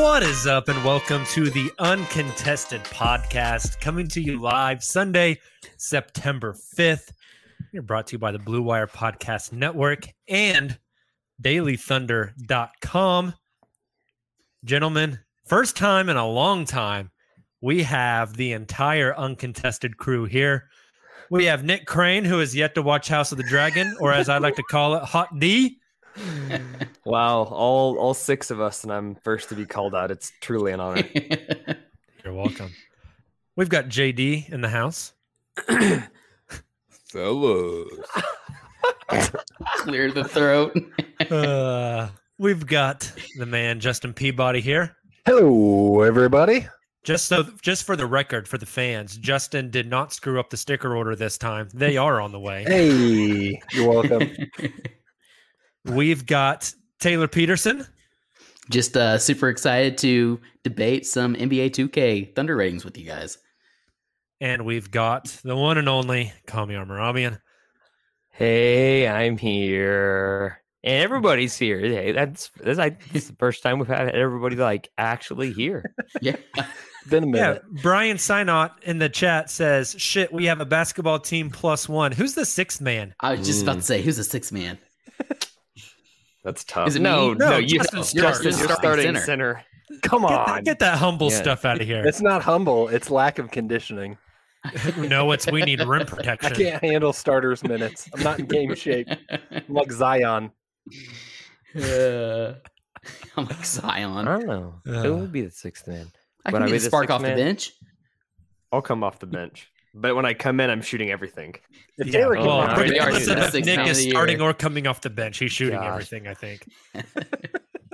What is up, and welcome to the Uncontested Podcast, coming to you live Sunday, September 5th. We're brought to you by the Blue Wire Podcast Network and dailythunder.com. Gentlemen, first time in a long time, we have the entire uncontested crew here. We have Nick Crane, who has yet to watch House of the Dragon, or as I like to call it, Hot D. Wow, all all six of us, and I'm first to be called out. It's truly an honor. You're welcome. We've got JD in the house. Fellas. Clear the throat. Uh, we've got the man Justin Peabody here. Hello, everybody. Just so, just for the record, for the fans, Justin did not screw up the sticker order this time. They are on the way. Hey, you're welcome. We've got Taylor Peterson. Just uh, super excited to debate some NBA 2K Thunder ratings with you guys. And we've got the one and only Kami Armarabian. Hey, I'm here, and everybody's here. Hey, that's that's like this is the first time we've had everybody like actually here. Yeah. Been a minute. Yeah. Brian Sinot in the chat says, "Shit, we have a basketball team plus one. Who's the sixth man? I was just about to say, who's the sixth man? That's tough. Is it no, me? no, No, you, Justin's Justin, starting- you're starting starting center. center. Come Get on, that, get that humble Yeah. stuff out of here. It's not humble. It's lack of conditioning. no, it's we need rim protection. I can't handle starters minutes. I'm not in game shape. I'm like Zion. Uh, I'm like Zion. I don't know. Uh. Who would be the sixth man? I When can I be be the the spark sixth off the bench. I'll come off the bench, but when I come in, I'm shooting everything. If Yeah, Taylor well, no, we regardless already of if Nick is starting or coming off the bench, he's shooting Gosh. everything. I think.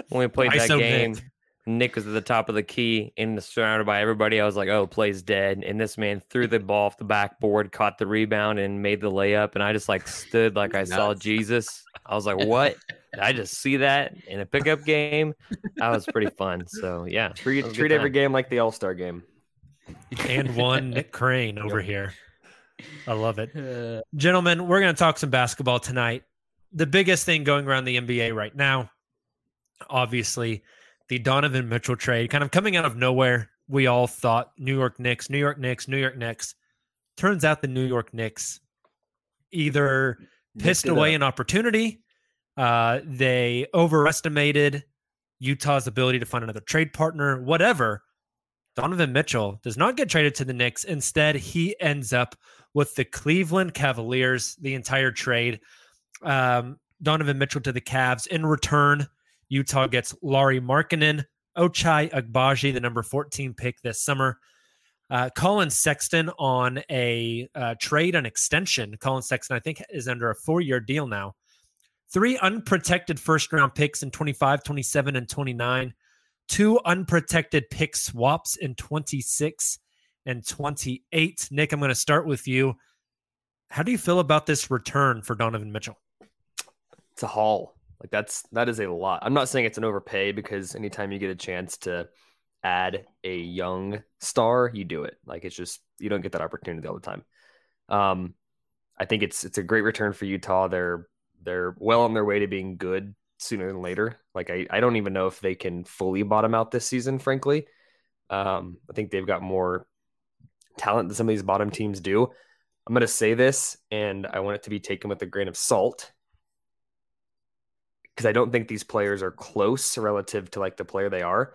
When we played that game, Nick. Nick. was at the top of the key and surrounded by everybody. I was like, "Oh, play's dead." And this man threw the ball off the backboard, caught the rebound, and made the layup. And I just like stood like I saw Jesus. I was like, "What?" I just see that in a pickup game. That was pretty fun. So yeah, treat That was a treat every game like the All Star game. And one Nick Crane over here. I love it. Uh, Gentlemen, we're going to talk some basketball tonight. The biggest thing going around the NBA right now, obviously, the Donovan Mitchell trade, kind of coming out of nowhere. We all thought New York Knicks, New York Knicks, New York Knicks. Turns out the New York Knicks either pissed away up. an opportunity, uh, they overestimated Utah's ability to find another trade partner, whatever. Donovan Mitchell does not get traded to the Knicks. Instead, he ends up with the Cleveland Cavaliers the entire trade. Um, Donovan Mitchell to the Cavs. In return, Utah gets Lauri Markkanen, Ochai Agbaji, the number 14 pick this summer. Uh, Collin Sexton on a uh, trade, an extension. Collin Sexton, I think, is under a four year deal now. three unprotected first round picks in 25, 27, and 29, two unprotected pick swaps in 26 and 28. Nick, I'm going to start with you. How do you feel about this return for Donovan Mitchell? It's a haul. Like that's that is a lot. I'm not saying it's an overpay because anytime you get a chance to add a young star, you do it. Like it's just you don't get that opportunity all the time. Um, I think it's it's a great return for Utah. They're they're well on their way to being good sooner than later. Like I, I don't even know if they can fully bottom out this season, frankly. Um, I think they've got more talent than some of these bottom teams do. I'm going to say this, and I want it to be taken with a grain of salt because I don't think these players are close relative to like the player they are.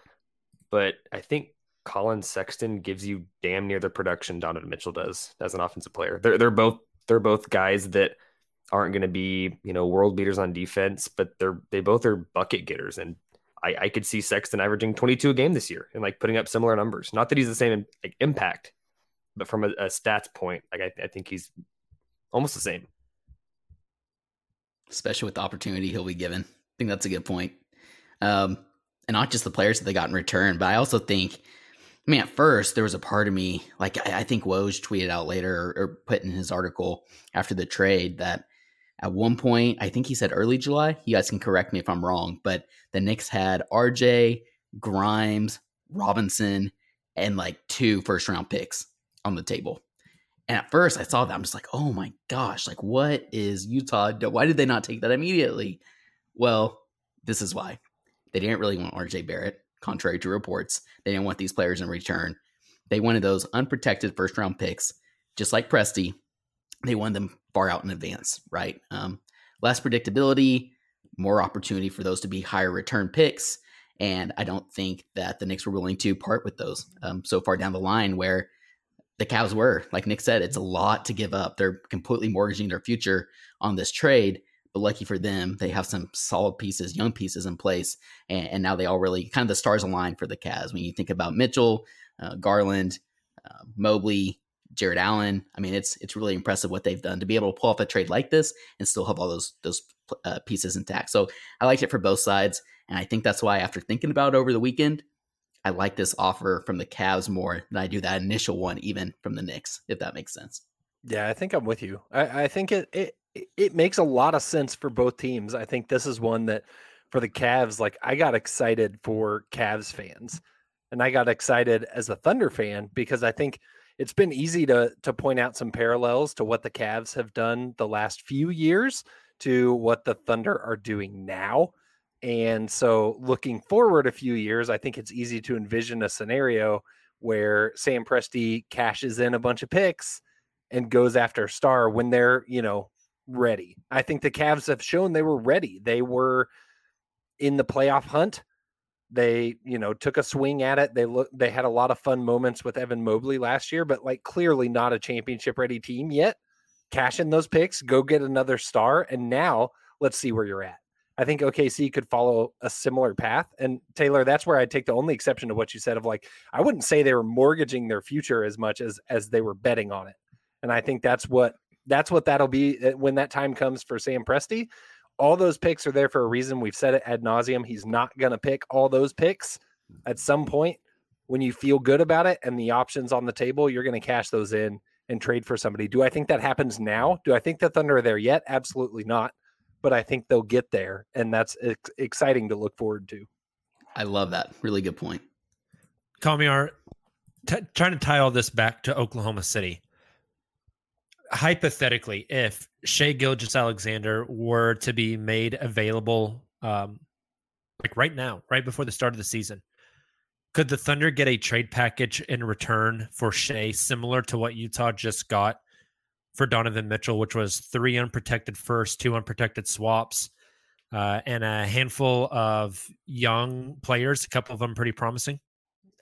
But I think Collin Sexton gives you damn near the production Donovan Mitchell does as an offensive player. They're they're both they're both guys that aren't going to be you know world beaters on defense, but they're they both are bucket getters, and I, I could see Sexton averaging 22 a game this year and like putting up similar numbers. Not that he's the same like, impact, but from a, a stats point, like I, I think he's almost the same. Especially with the opportunity he'll be given. I think that's a good point. Um, and not just the players that they got in return, but I also think, I mean, at first there was a part of me, like I, I think Woj tweeted out later or, or put in his article after the trade that at one point, I think he said early July. You guys can correct me if I'm wrong, but the Knicks had RJ, Grimes, Robinson, and like two first round picks on the table. And at first, I saw that. I'm just like, oh my gosh, like what is Utah? Why did they not take that immediately? Well, this is why. They didn't really want RJ Barrett, contrary to reports. They didn't want these players in return. They wanted those unprotected first round picks, just like Presti. They wanted them far out in advance, right? Um, less predictability, more opportunity for those to be higher return picks. And I don't think that the Knicks were willing to part with those um, so far down the line where the Cavs were. Like Nick said, it's a lot to give up. They're completely mortgaging their future on this trade. But lucky for them, they have some solid pieces, young pieces in place. And, and now they all really kind of the stars align for the Cavs. When you think about Mitchell, uh, Garland, uh, Mobley, Jarrett Allen. I mean, it's it's really impressive what they've done to be able to pull off a trade like this and still have all those those uh, pieces intact. So I liked it for both sides, and I think that's why after thinking about it over the weekend, I like this offer from the Cavs more than I do that initial one, even from the Knicks, if that makes sense. Yeah, I think I'm with you. I, I think it, it it makes a lot of sense for both teams. I think this is one that for the Cavs, like I got excited for Cavs fans, and I got excited as a Thunder fan because I think it's been easy to to point out some parallels to what the Cavs have done the last few years to what the Thunder are doing now. And so looking forward a few years, I think it's easy to envision a scenario where Sam Presti cashes in a bunch of picks and goes after star when they're, you know, ready. I think the Cavs have shown they were ready. They were in the playoff hunt they, you know, took a swing at it. They look they had a lot of fun moments with Evan Mobley last year, but like clearly not a championship ready team yet. Cash in those picks, go get another star, and now let's see where you're at. I think OKC could follow a similar path. And Taylor, that's where I take the only exception to what you said of like, I wouldn't say they were mortgaging their future as much as as they were betting on it. And I think that's what that's what that'll be eh, when that time comes for Sam Presti all those picks are there for a reason. We've said it ad nauseum. He's not going to pick all those picks at some point. When you feel good about it and the options on the table, you're going to cash those in and trade for somebody. Do I think that happens now? Do I think the Thunder are there yet? Absolutely not. But I think they'll get there, and that's ex- exciting to look forward to. I love that. Really good point. call Kamiar, t- trying to tie all this back to Oklahoma City hypothetically, if Shai Gilgeous Alexander were to be made available, um, like right now, right before the start of the season, could the Thunder get a trade package in return for Shai similar to what Utah just got for Donovan Mitchell, which was three unprotected first, two unprotected swaps, uh, and a handful of young players, a couple of them pretty promising?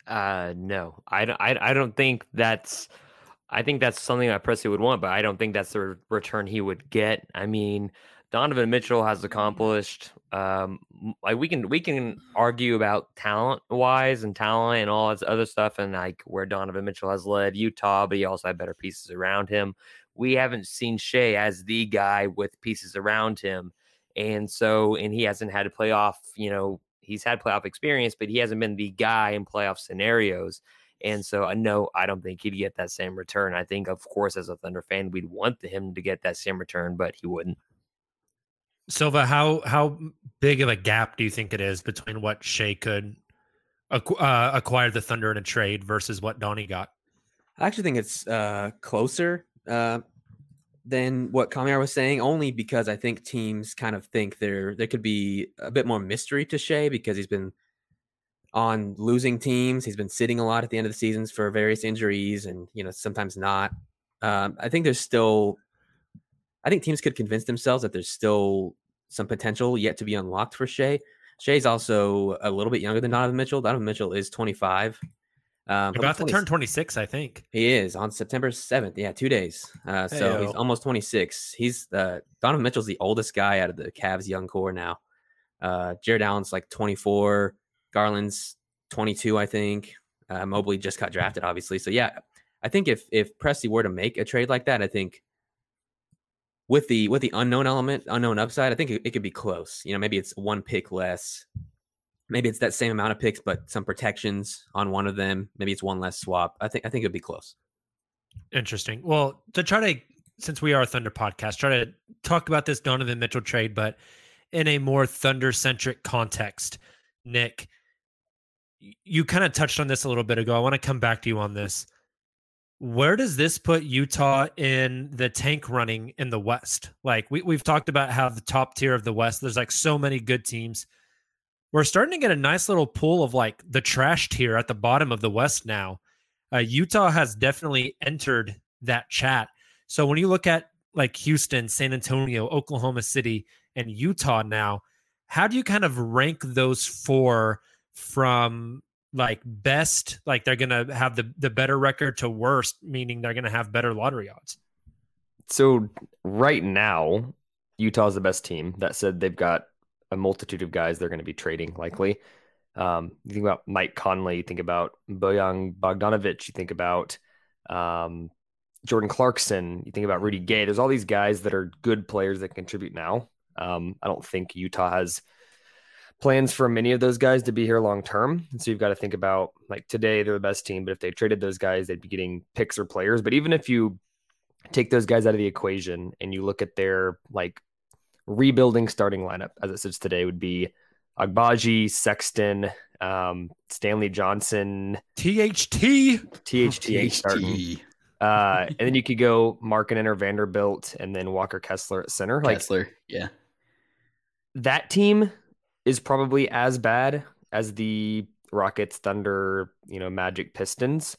Uh, no, I, don't, I, I don't think that's I think that's something that Presti would want, but I don't think that's the return he would get. I mean, Donovan Mitchell has accomplished. Um, like we can we can argue about talent wise and talent and all this other stuff, and like where Donovan Mitchell has led Utah, but he also had better pieces around him. We haven't seen Shai as the guy with pieces around him And so, and he hasn't had a playoff, you know, he's had playoff experience, but he hasn't been the guy in playoff scenarios. And so I know I don't think he'd get that same return. I think, of course, as a Thunder fan, we'd want him to get that same return, but he wouldn't. Silva, how how big of a gap do you think it is between what Shai could uh, acquire the Thunder in a trade versus what Donnie got? I actually think it's uh, closer uh, than what Kamiar was saying, only because I think teams kind of think there there could be a bit more mystery to Shai because he's been on losing teams. He's been sitting a lot at the end of the seasons for various injuries, and you know sometimes not. Um, I think there's still, I think teams could convince themselves that there's still some potential yet to be unlocked for Shai. Shai's also a little bit younger than Donovan Mitchell. Donovan Mitchell is 25. Um, About to 20, turn 26, I think. He is on September 7th. Yeah, two days. Uh, so Hey-o. he's almost 26. He's uh, Donovan Mitchell's the oldest guy out of the Cavs young core now. Uh, Jarrett Allen's like 24. Garland's 22, I think. Uh, Mobley just got drafted, obviously. So yeah, I think if if Presti were to make a trade like that, I think with the with the unknown element, unknown upside, I think it, it could be close. You know, maybe it's one pick less. Maybe it's that same amount of picks, but some protections on one of them. Maybe it's one less swap. I think I think it'd be close. Interesting. Well, to try to since we are a Thunder podcast, try to talk about this Donovan Mitchell trade, but in a more Thunder centric context. Nick, you kind of touched on this a little bit ago. I want to come back to you on this. Where does this put Utah in the tank running in the West? Like we, we've talked about how the top tier of the West, there's like so many good teams. We're starting to get a nice little pool of like the trash tier at the bottom of the West now. Uh, Utah has definitely entered that chat. So when you look at like Houston, San Antonio, Oklahoma City, and Utah now, how do you kind of rank those four from like best like they're gonna have the the better record to worst meaning they're gonna have better lottery odds. So right now utah's the best team that said they've got a multitude of guys they're going to be trading likely. Um, you think about mike conley you think about bojan bogdanovic you think about um, jordan clarkson you think about rudy gay. There's all these guys that are good players that contribute now. Um, i don't think utah has plans for many of those guys to be here long term. And so you've got to think about like today they're the best team, but if they traded those guys, they'd be getting picks or players. But even if you take those guys out of the equation and you look at their like rebuilding starting lineup as it sits today would be Agbaji, Sexton, um, Stanley Johnson, THT, THT, starting. Uh, and then you could go Markkanen or Vanderbilt, and then Walker Kessler at center. Kessler, yeah. That team is probably as bad as the Rockets, Thunder, you know, Magic, Pistons.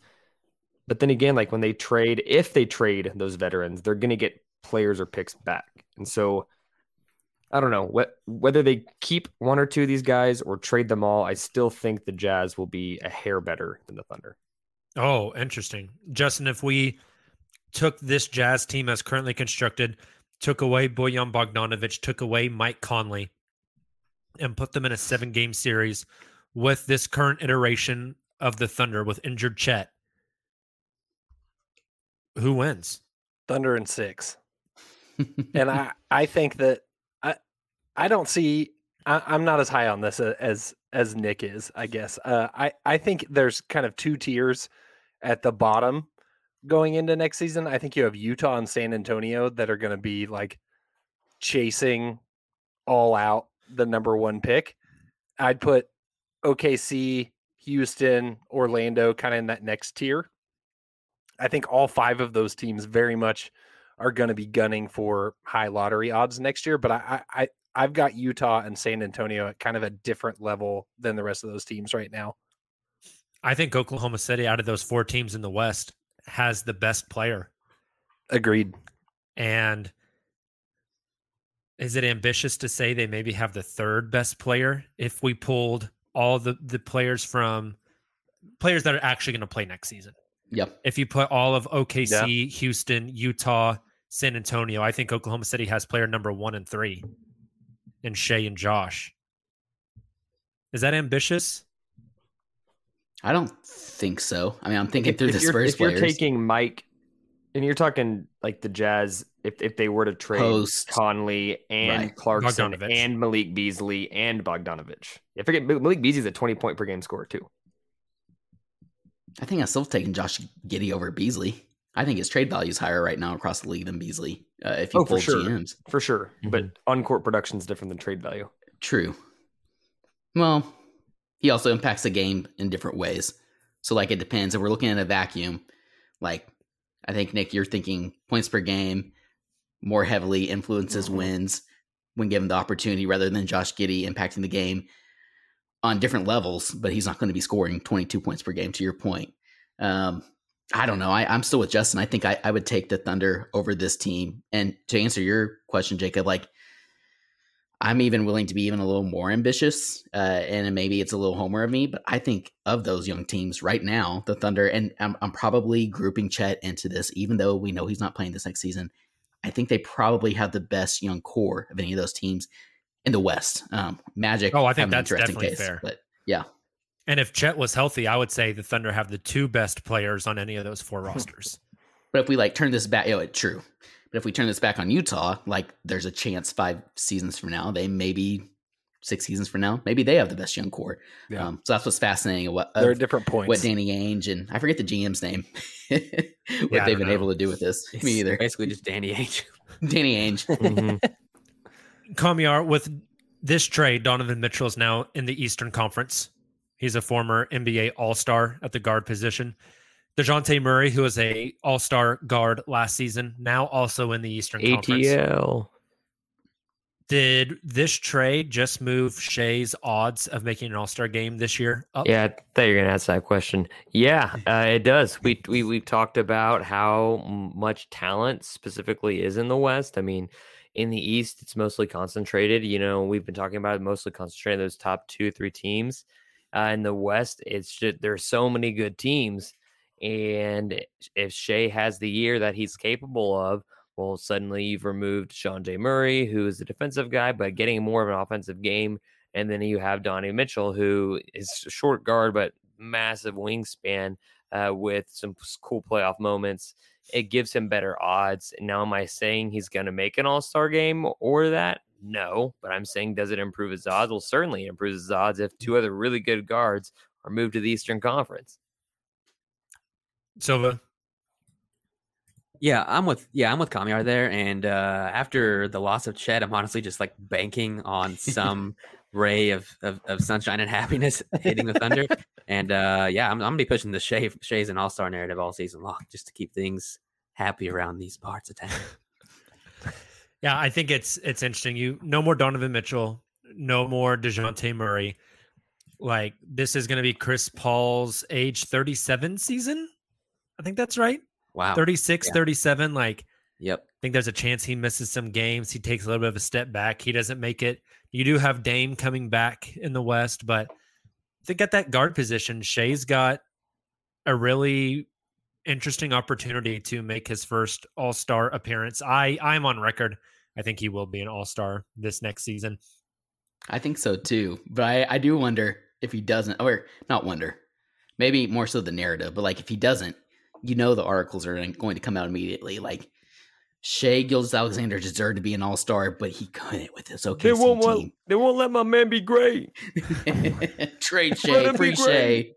But then again, like when they trade, if they trade those veterans, they're going to get players or picks back. And so I don't know what whether they keep one or two of these guys or trade them all. I still think the Jazz will be a hair better than the Thunder. Oh, interesting, Justin. If we took this Jazz team as currently constructed, took away Bojan Bogdanovic, took away Mike Conley, and put them in a seven game series with this current iteration of the Thunder with injured Chet, who wins? Thunder and six. and I, I think that I, I don't see. I, am not as high on this as as Nick is. I guess. Uh, I I think there's kind of two tiers at the bottom going into next season. I think you have Utah and San Antonio that are going to be like chasing all out the number one pick. I'd put OKC, Houston, Orlando kind of in that next tier. I think all five of those teams very much are going to be gunning for high lottery odds next year. But I, I, I've got Utah and San Antonio at kind of a different level than the rest of those teams right now. I think Oklahoma City, out of those four teams in the West, has the best player. Agreed. And is it ambitious to say they maybe have the third best player if we pulled all the the players from players that are actually going to play next season? Yep. If you put all of OKC, yeah. Houston, Utah, San Antonio, I think Oklahoma City has player number one and three, and Shai and Josh. Is that ambitious? I don't think so. I mean, I'm thinking through if the Spurs if players. you're taking Mike, and you're talking like the Jazz if if they were to trade Post. Conley and Right. Clarkson Bogdanovic. and Malik Beasley and Bogdanovic. I forget Malik Beasley's a 20 point per game scorer too. I think I'm still taking Josh Giddey over Beasley. I think his trade value is higher right now across the league than Beasley. Uh, if you Oh, for sure. GMs, For sure. But on court production is different than trade value. true. Well, he also impacts the game in different ways. So, like, it depends. If we're looking at a vacuum, like, I think Nick, you're thinking points per game more heavily influences Mm-hmm. wins when given the opportunity, rather than Josh Giddey impacting the game on different levels. But he's not going to be scoring 22 points per game. To your point, um, I don't know. I, I'm still with Justin. I think I, I would take the Thunder over this team. And to answer your question, Jacob, like I'm even willing to be even a little more ambitious, uh, and maybe it's a little homer of me, but I think of those young teams right now, the Thunder, and I'm, I'm probably grouping Chet into this, even though we know he's not playing this next season. I think they probably have the best young core of any of those teams in the West. Um, Magic. Oh, I think that's definitely fair. But yeah, And if Chet was healthy, I would say the Thunder have the two best players on any of those four rosters. But if we like turn this back, you know, it's true. But if we turn this back on Utah, like there's a chance five seasons from now, they maybe six seasons from now, maybe they have the best young core. Yeah. Um, so that's what's fascinating. What They're different points. what Danny Ainge and I forget the GM's name. what I they've been know. able to do with this. It's Me either. Basically, just Danny Ainge. Danny Ainge. Mhm. Kamiar, with this trade, Donovan Mitchell is now in the Eastern Conference. He's a former NBA All Star at the guard position. Dejounte Murray, who was a All Star guard last season, now also in the Eastern Conference. Did this trade just move Shai's odds of making an All Star game this year up? Yeah, I thought you were gonna ask that question. Yeah, uh, it does. We we we talked about how much talent specifically is in the West. I mean, in the East, it's mostly concentrated. You know, we've been talking about it mostly concentrated those top two, three teams. Uh, in the West, it's just there's so many good teams, and if Shea has the year that he's capable of, well, suddenly you've removed Dejounte Murray, who is a defensive guy, but getting more of an offensive game. And then you have Donnie Mitchell, who is a short guard, but massive wingspan uh, with some cool playoff moments. It gives him better odds. Now, am I saying he's going to make an all star game or that? No, but I'm saying, does it improve his odds? Well, certainly it improves his odds if two other really good guards are moved to the Eastern Conference. Silva. Yeah, I'm with yeah, I'm with Kamiar there. And uh after the loss of Chet, I'm honestly just like banking on some ray of, of of sunshine and happiness hitting the Thunder. and uh yeah, I'm, I'm gonna be pushing the Shai Shai's an all star narrative all season long just to keep things happy around these parts of town. Yeah, I think it's it's interesting. You no more Donovan Mitchell, no more Dejounte Murray. Like this is going to be Chris Paul's age 37 season. I think that's right. Wow. 36, Yeah. 37. Like Yep. I think there's a chance he misses some games. He takes a little bit of a step back. He doesn't make it. You do have Dame coming back in the West, but I think at that guard position, Shai's got a really interesting opportunity to make his first All Star appearance. I I'm on record. I think he will be an All Star this next season. I think so too. But I, I do wonder if he doesn't, or not wonder, maybe more so the narrative, but like if he doesn't, you know, the articles are going to come out immediately. Like Shai Gilgeous Alexander deserved to be an all star, but he couldn't with this OKC They won't, team. want, they won't let my man be great. Trade Let Shai, him free. Shai.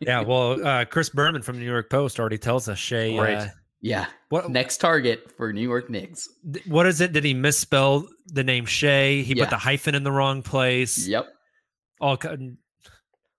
Yeah, well, uh, Chris Berman from New York Post already tells us Shai. Right. Uh, Yeah. what Next target for New York Knicks. th- what is it? Did he misspell the name Shai? He Yeah. put the hyphen in the wrong place. Yep. All co-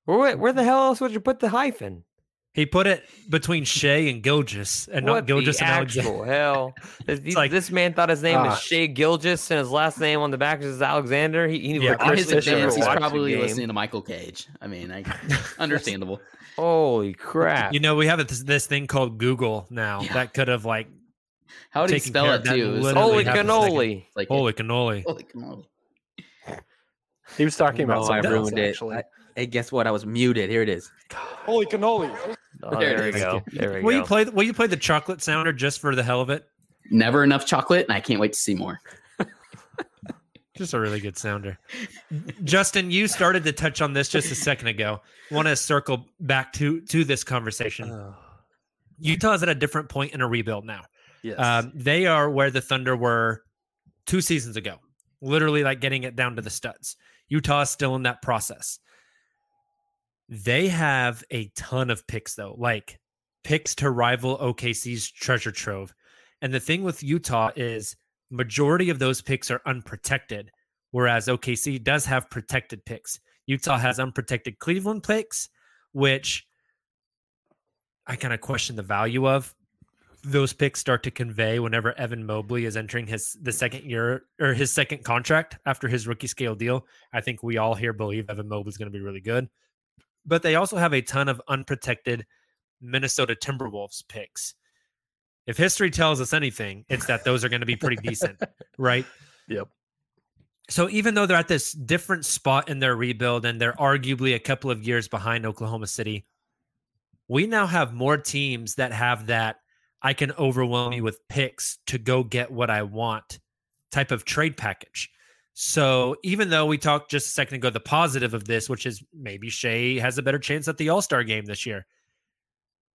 Where, where the hell else would you put the hyphen? He put it between Shai and Gilgeous, and not what Gilgeous the and Alexander. hell? This, like- this man thought his name Ah. was Shai Gilgeous and his last name on the back is Alexander. He, he Yeah, would On his Chris defense, he's probably listening to Michael Cage. I mean, I, understandable. Holy crap! You know, we have this, this thing called Google now Yeah. that could have like How did he spell it too? It Holy half cannoli! like holy cannoli. holy cannoli. He was talking about Oh, I something else, it. actually. I- hey, guess what? I was muted. Here it is. Holy cannoli! Oh, There there we is. go. There we Will you play? Will you play the chocolate sounder just for the hell of it? Never enough chocolate, and I can't wait to see more. Just a really good sounder. Justin, you started to touch on this just a second ago. Want to circle back to to this conversation. Utah's at a different point in a rebuild now. Yes. Um, they are where the Thunder were two seasons ago, literally like getting it down to the studs. Utah is still in that process. They have a ton of picks though, like picks to rival OKC's treasure trove. And the thing with Utah is majority of those picks are unprotected, whereas OKC does have protected picks. Utah has unprotected Cleveland picks, which I kind of question the value of. Those picks start to convey whenever Evan Mobley is entering his the second year or his second contract after his rookie scale deal. I think we all here believe Evan Mobley is going to be really good. But they also have a ton of unprotected Minnesota Timberwolves picks. If history tells us anything, it's that those are going to be pretty decent, right? Yep. So even though they're at this different spot in their rebuild and they're arguably a couple of years behind Oklahoma City, we now have more teams that have that I can overwhelm you with picks to go get what I want type of trade package. So even though we talked just a second ago the positive of this, which is maybe Shai has a better chance at the All Star game this year,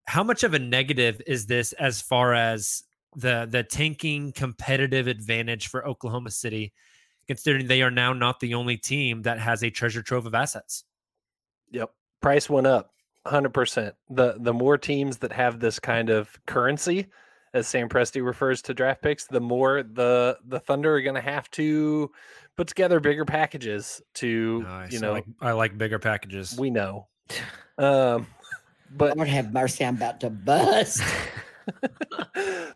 how much of a negative is this as far as the the tanking competitive advantage for Oklahoma City, considering they are now not the only team that has a treasure trove of assets? Yep, price went up, hundred percent. The the more teams that have this kind of currency, as Sam Presti refers to draft picks, the more the the Thunder are going to have to put together bigger packages to Nice. you I know. like, I like bigger packages. we know, um, but Lord have mercy, I'm about to bust.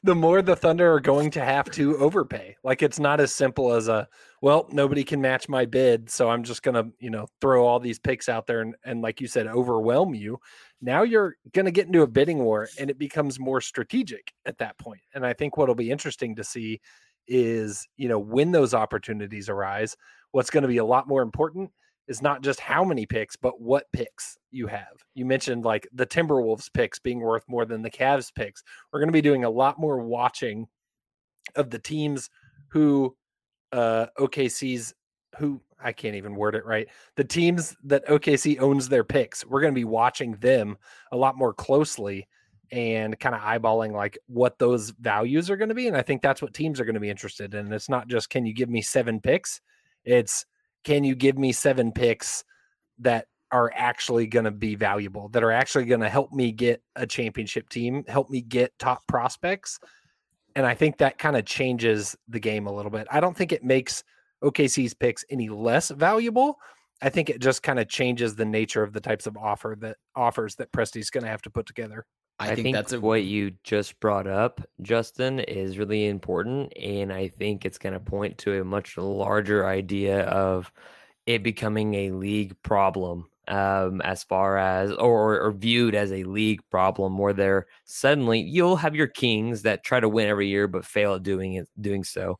the more the Thunder are going to have to overpay. Like it's not as simple as a well, nobody can match my bid, so I'm just gonna, you know, throw all these picks out there and, and like you said, overwhelm you. Now you're gonna get into a bidding war and it becomes more strategic at that point. And I think what'll be interesting to see is, you know, when those opportunities arise, what's going to be a lot more important is not just how many picks, but what picks you have. You mentioned like the Timberwolves picks being worth more than the Cavs picks. We're going to be doing a lot more watching of the teams who uh OKC's who I can't even word it right. The teams that OKC owns their picks. We're going to be watching them a lot more closely and kind of eyeballing like what those values are going to be and I think that's what teams are going to be interested in. It's not just can you give me 7 picks? It's can you give me 7 picks that are actually going to be valuable, that are actually going to help me get a championship team, help me get top prospects. And I think that kind of changes the game a little bit. I don't think it makes OKC's picks any less valuable. I think it just kind of changes the nature of the types of offer that offers that Presti's going to have to put together. I, think, that's a what you just brought up, Justin, is really important, and I think it's going to point to a much larger idea of it becoming a league problem, um, as far as or, or viewed as a league problem, where they're suddenly you'll have your kings that try to win every year but fail at doing it, doing so.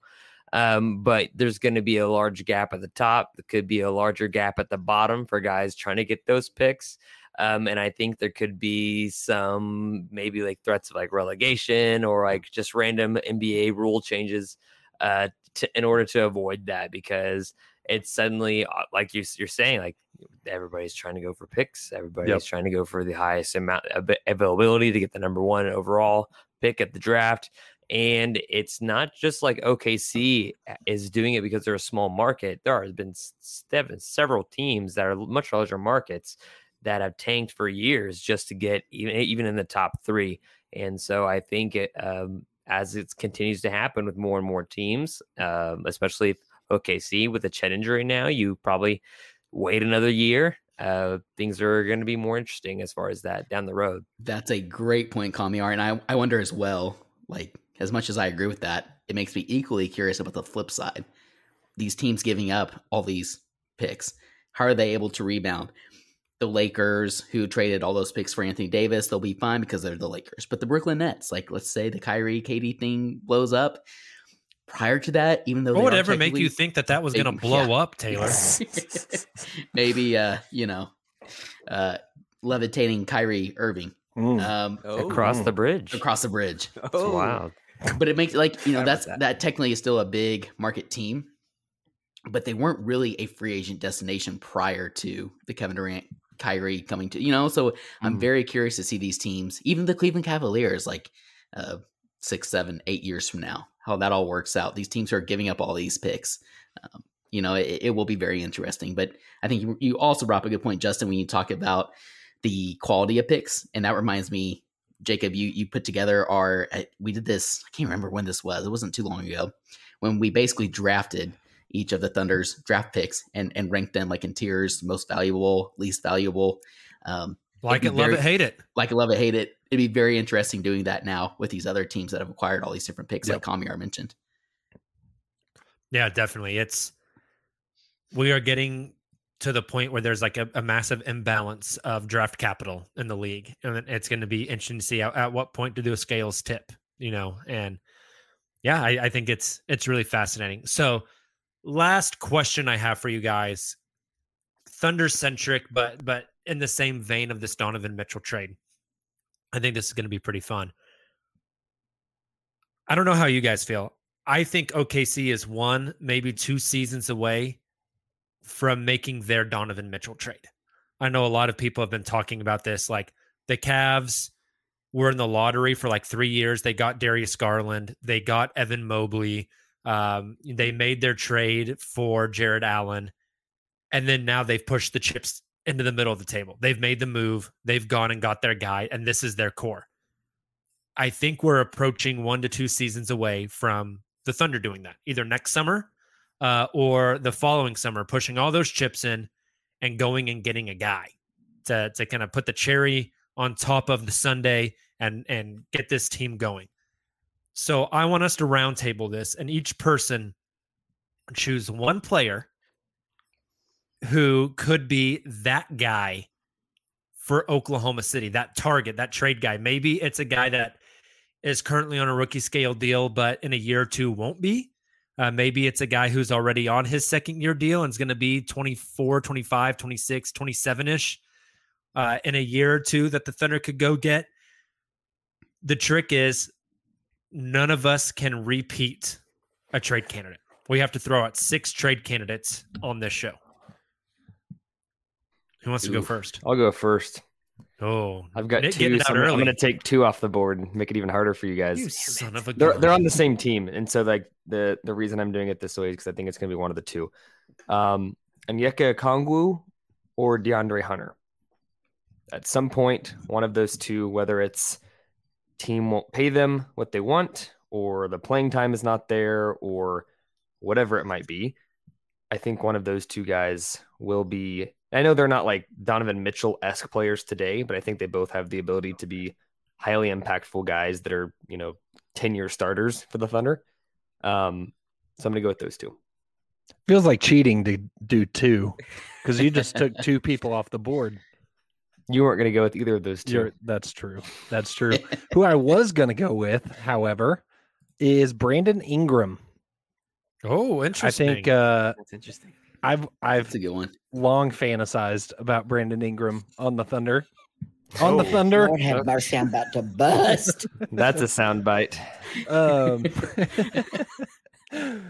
Um, but there's going to be a large gap at the top. There could be a larger gap at the bottom for guys trying to get those picks. Um, and I think there could be some maybe like threats of like relegation or like just random NBA rule changes uh, to, in order to avoid that because it's suddenly uh, like you, you're saying like everybody's trying to go for picks everybody's Yep. trying to go for the highest amount of availability to get the number one overall pick at the draft and it's not just like OKC is doing it because they're a small market. There has been several teams that are much larger markets that have tanked for years just to get even even in the top three. And so I think it, um, as it continues to happen with more and more teams, um, especially if OKC with the Chet injury now, you probably wait another year. Uh, things are going to be more interesting as far as that down the road. That's a great point, Kamiar. And I, I wonder as well, like, as much as I agree with that, it makes me equally curious about the flip side. These teams giving up all these picks, how are they able to rebound? The Lakers, who traded all those picks for Anthony Davis, they'll be fine because they're the Lakers. But the Brooklyn Nets, like, let's say the Kyrie KD thing blows up. Prior to that, even though What they would ever make you think that that was going to blow yeah. up, Taylor? maybe uh you know uh levitating Kyrie Irving Mm. um Across the bridge. across the bridge It's wild. but it makes like you know that's that. that? technically is still a big market team but they weren't really a free agent destination prior to the Kevin Durant Kyrie coming to you know so I'm Mhm. very curious to see these teams even the Cleveland Cavaliers like uh six, seven, eight years from now, how that all works out. These teams are giving up all these picks. Um, you know, it, it, will be very interesting. But I think you, you also brought up a good point, Justin, when you talk about the quality of picks. And that reminds me, Jacob, you you put together our uh, we did this. I can't remember when this was. It wasn't too long ago when we basically drafted each of the Thunder's draft picks and and ranked them like in tiers, most valuable, least valuable. Um, like it, very, love it, hate it. Like it, love it, hate it. It'd be very interesting doing that now with these other teams that have acquired all these different picks, yep. like Kamiar mentioned. Yeah, definitely. It's we are getting to the point where there's like a, a, massive imbalance of draft capital in the league, and it's going to be interesting to see at, at what point do the scales tip, you know. And yeah, I, I think it's it's really fascinating. So, last question I have for you guys, Thunder centric, but but in the same vein of this Donovan Mitchell trade. I think this is going to be pretty fun. I don't know how you guys feel. I think OKC is one, maybe two seasons away from making their Donovan Mitchell trade. I know a lot of people have been talking about this. Like the Cavs were in the lottery for like three years. They got Darius Garland, they got Evan Mobley. Um, they made their trade for Jarrett Allen. And then now they've pushed the chips into the middle of the table. They've made the move, they've gone and got their guy, and this is their core. I think we're approaching one to two seasons away from the Thunder doing that, either next summer uh, or the following summer, pushing all those chips in and going and getting a guy to to kind of put the cherry on top of the sundae and and get this team going. So I want us to roundtable this, and each person choose one player who could be that guy for Oklahoma City, that target, that trade guy. Maybe it's a guy that is currently on a rookie scale deal, but in a year or two won't be. Uh, maybe it's a guy who's already on his second year deal and is going to be 24, 25, 26, 27 ish uh, in a year or two that the Thunder could go get. The trick is none of us can repeat a trade candidate. We have to throw out six trade candidates on this show. Who wants to go first? I'll go first. Oh, I've got two. So I'm, I'm going to take two off the board and make it even harder for you guys. You son of a they're, they're on the same team, and so like the the reason I'm doing it this way is because I think it's going to be one of the two, um, Onyeka Okongwu or DeAndre Hunter. At some point, one of those two, whether it's team won't pay them what they want, or the playing time is not there, or whatever it might be, I think one of those two guys will be I know they're not like Donovan Mitchell esque players today, but I think they both have the ability to be highly impactful guys that are, you know, 10 year starters for the Thunder. Um, so I'm going to go with those two. Feels like cheating to do two because you just took two people off the board. You weren't going to go with either of those 2 You're, that's true. That's true. Who I was going to go with, however, is Brandon Ingram. Oh, interesting. I think uh, that's interesting. I've I've That's a good one. long fantasized about Brandon Ingram on the Thunder. On the oh. Thunder. Lord have mercy, I'm about to bust. That's a sound bite. Um, have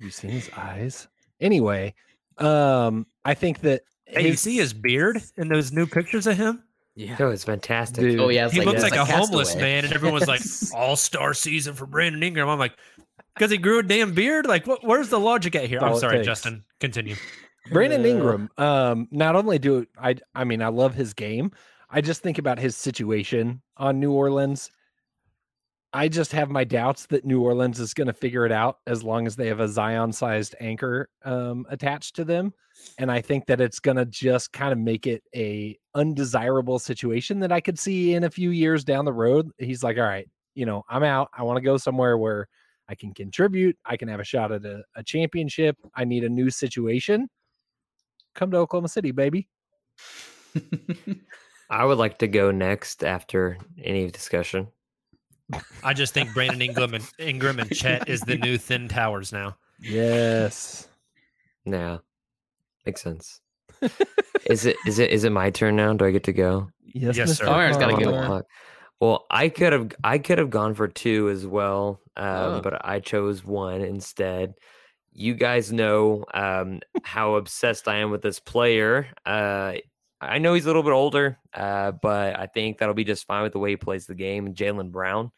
you seen his eyes? Anyway, um, I think that Hey, you see his beard in those new pictures of him? Yeah. Oh, it's fantastic. Dude. Oh yeah, he like, looks like, like, a homeless man, and everyone's like, "All star season for Brandon Ingram." I'm like, because he grew a damn beard. Like, what? Where's the logic at here? I'm sorry, Justin. Continue. Brandon Ingram. Um, not only do I, I mean, I love his game. I just think about his situation on New Orleans. I just have my doubts that New Orleans is going to figure it out as long as they have a Zion-sized anchor um, attached to them, and I think that it's going to just kind of make it a undesirable situation that I could see in a few years down the road. He's like, all right, you know, I'm out. I want to go somewhere where I can contribute. I can have a shot at a, a championship. I need a new situation. Come to Oklahoma City, baby. I would like to go next after any discussion. I just think Brandon Ingram and Ingram and Chet is the new Thin Towers now. Yes. Yeah. Makes sense. is it is it is it my turn now? Do I get to go? Yes, yes sir. Connor's got to go. Well, I could have I could have gone for two as well, um, oh. but I chose one instead. You guys know um, how obsessed I am with this player. Uh, I know he's a little bit older, uh, but I think that'll be just fine with the way he plays the game. Jaylen Brown.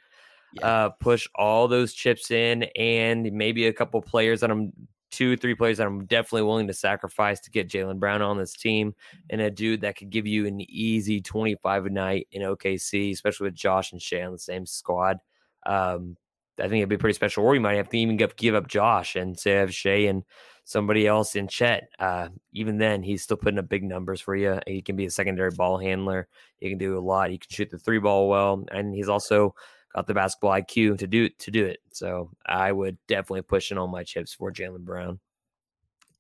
Uh, push all those chips in, and maybe a couple players that I'm two, three players that I'm definitely willing to sacrifice to get Jaylen Brown on this team, and a dude that could give you an easy 25 a night in OKC, especially with Josh and Shai on the same squad. Um, I think it'd be pretty special. Or you might have to even give, give up Josh and say have Shai and somebody else in Chet. Uh, even then, he's still putting up big numbers for you. He can be a secondary ball handler. He can do a lot. He can shoot the three ball well, and he's also got the basketball IQ to do to do it. So I would definitely push in all my chips for Jaylen Brown.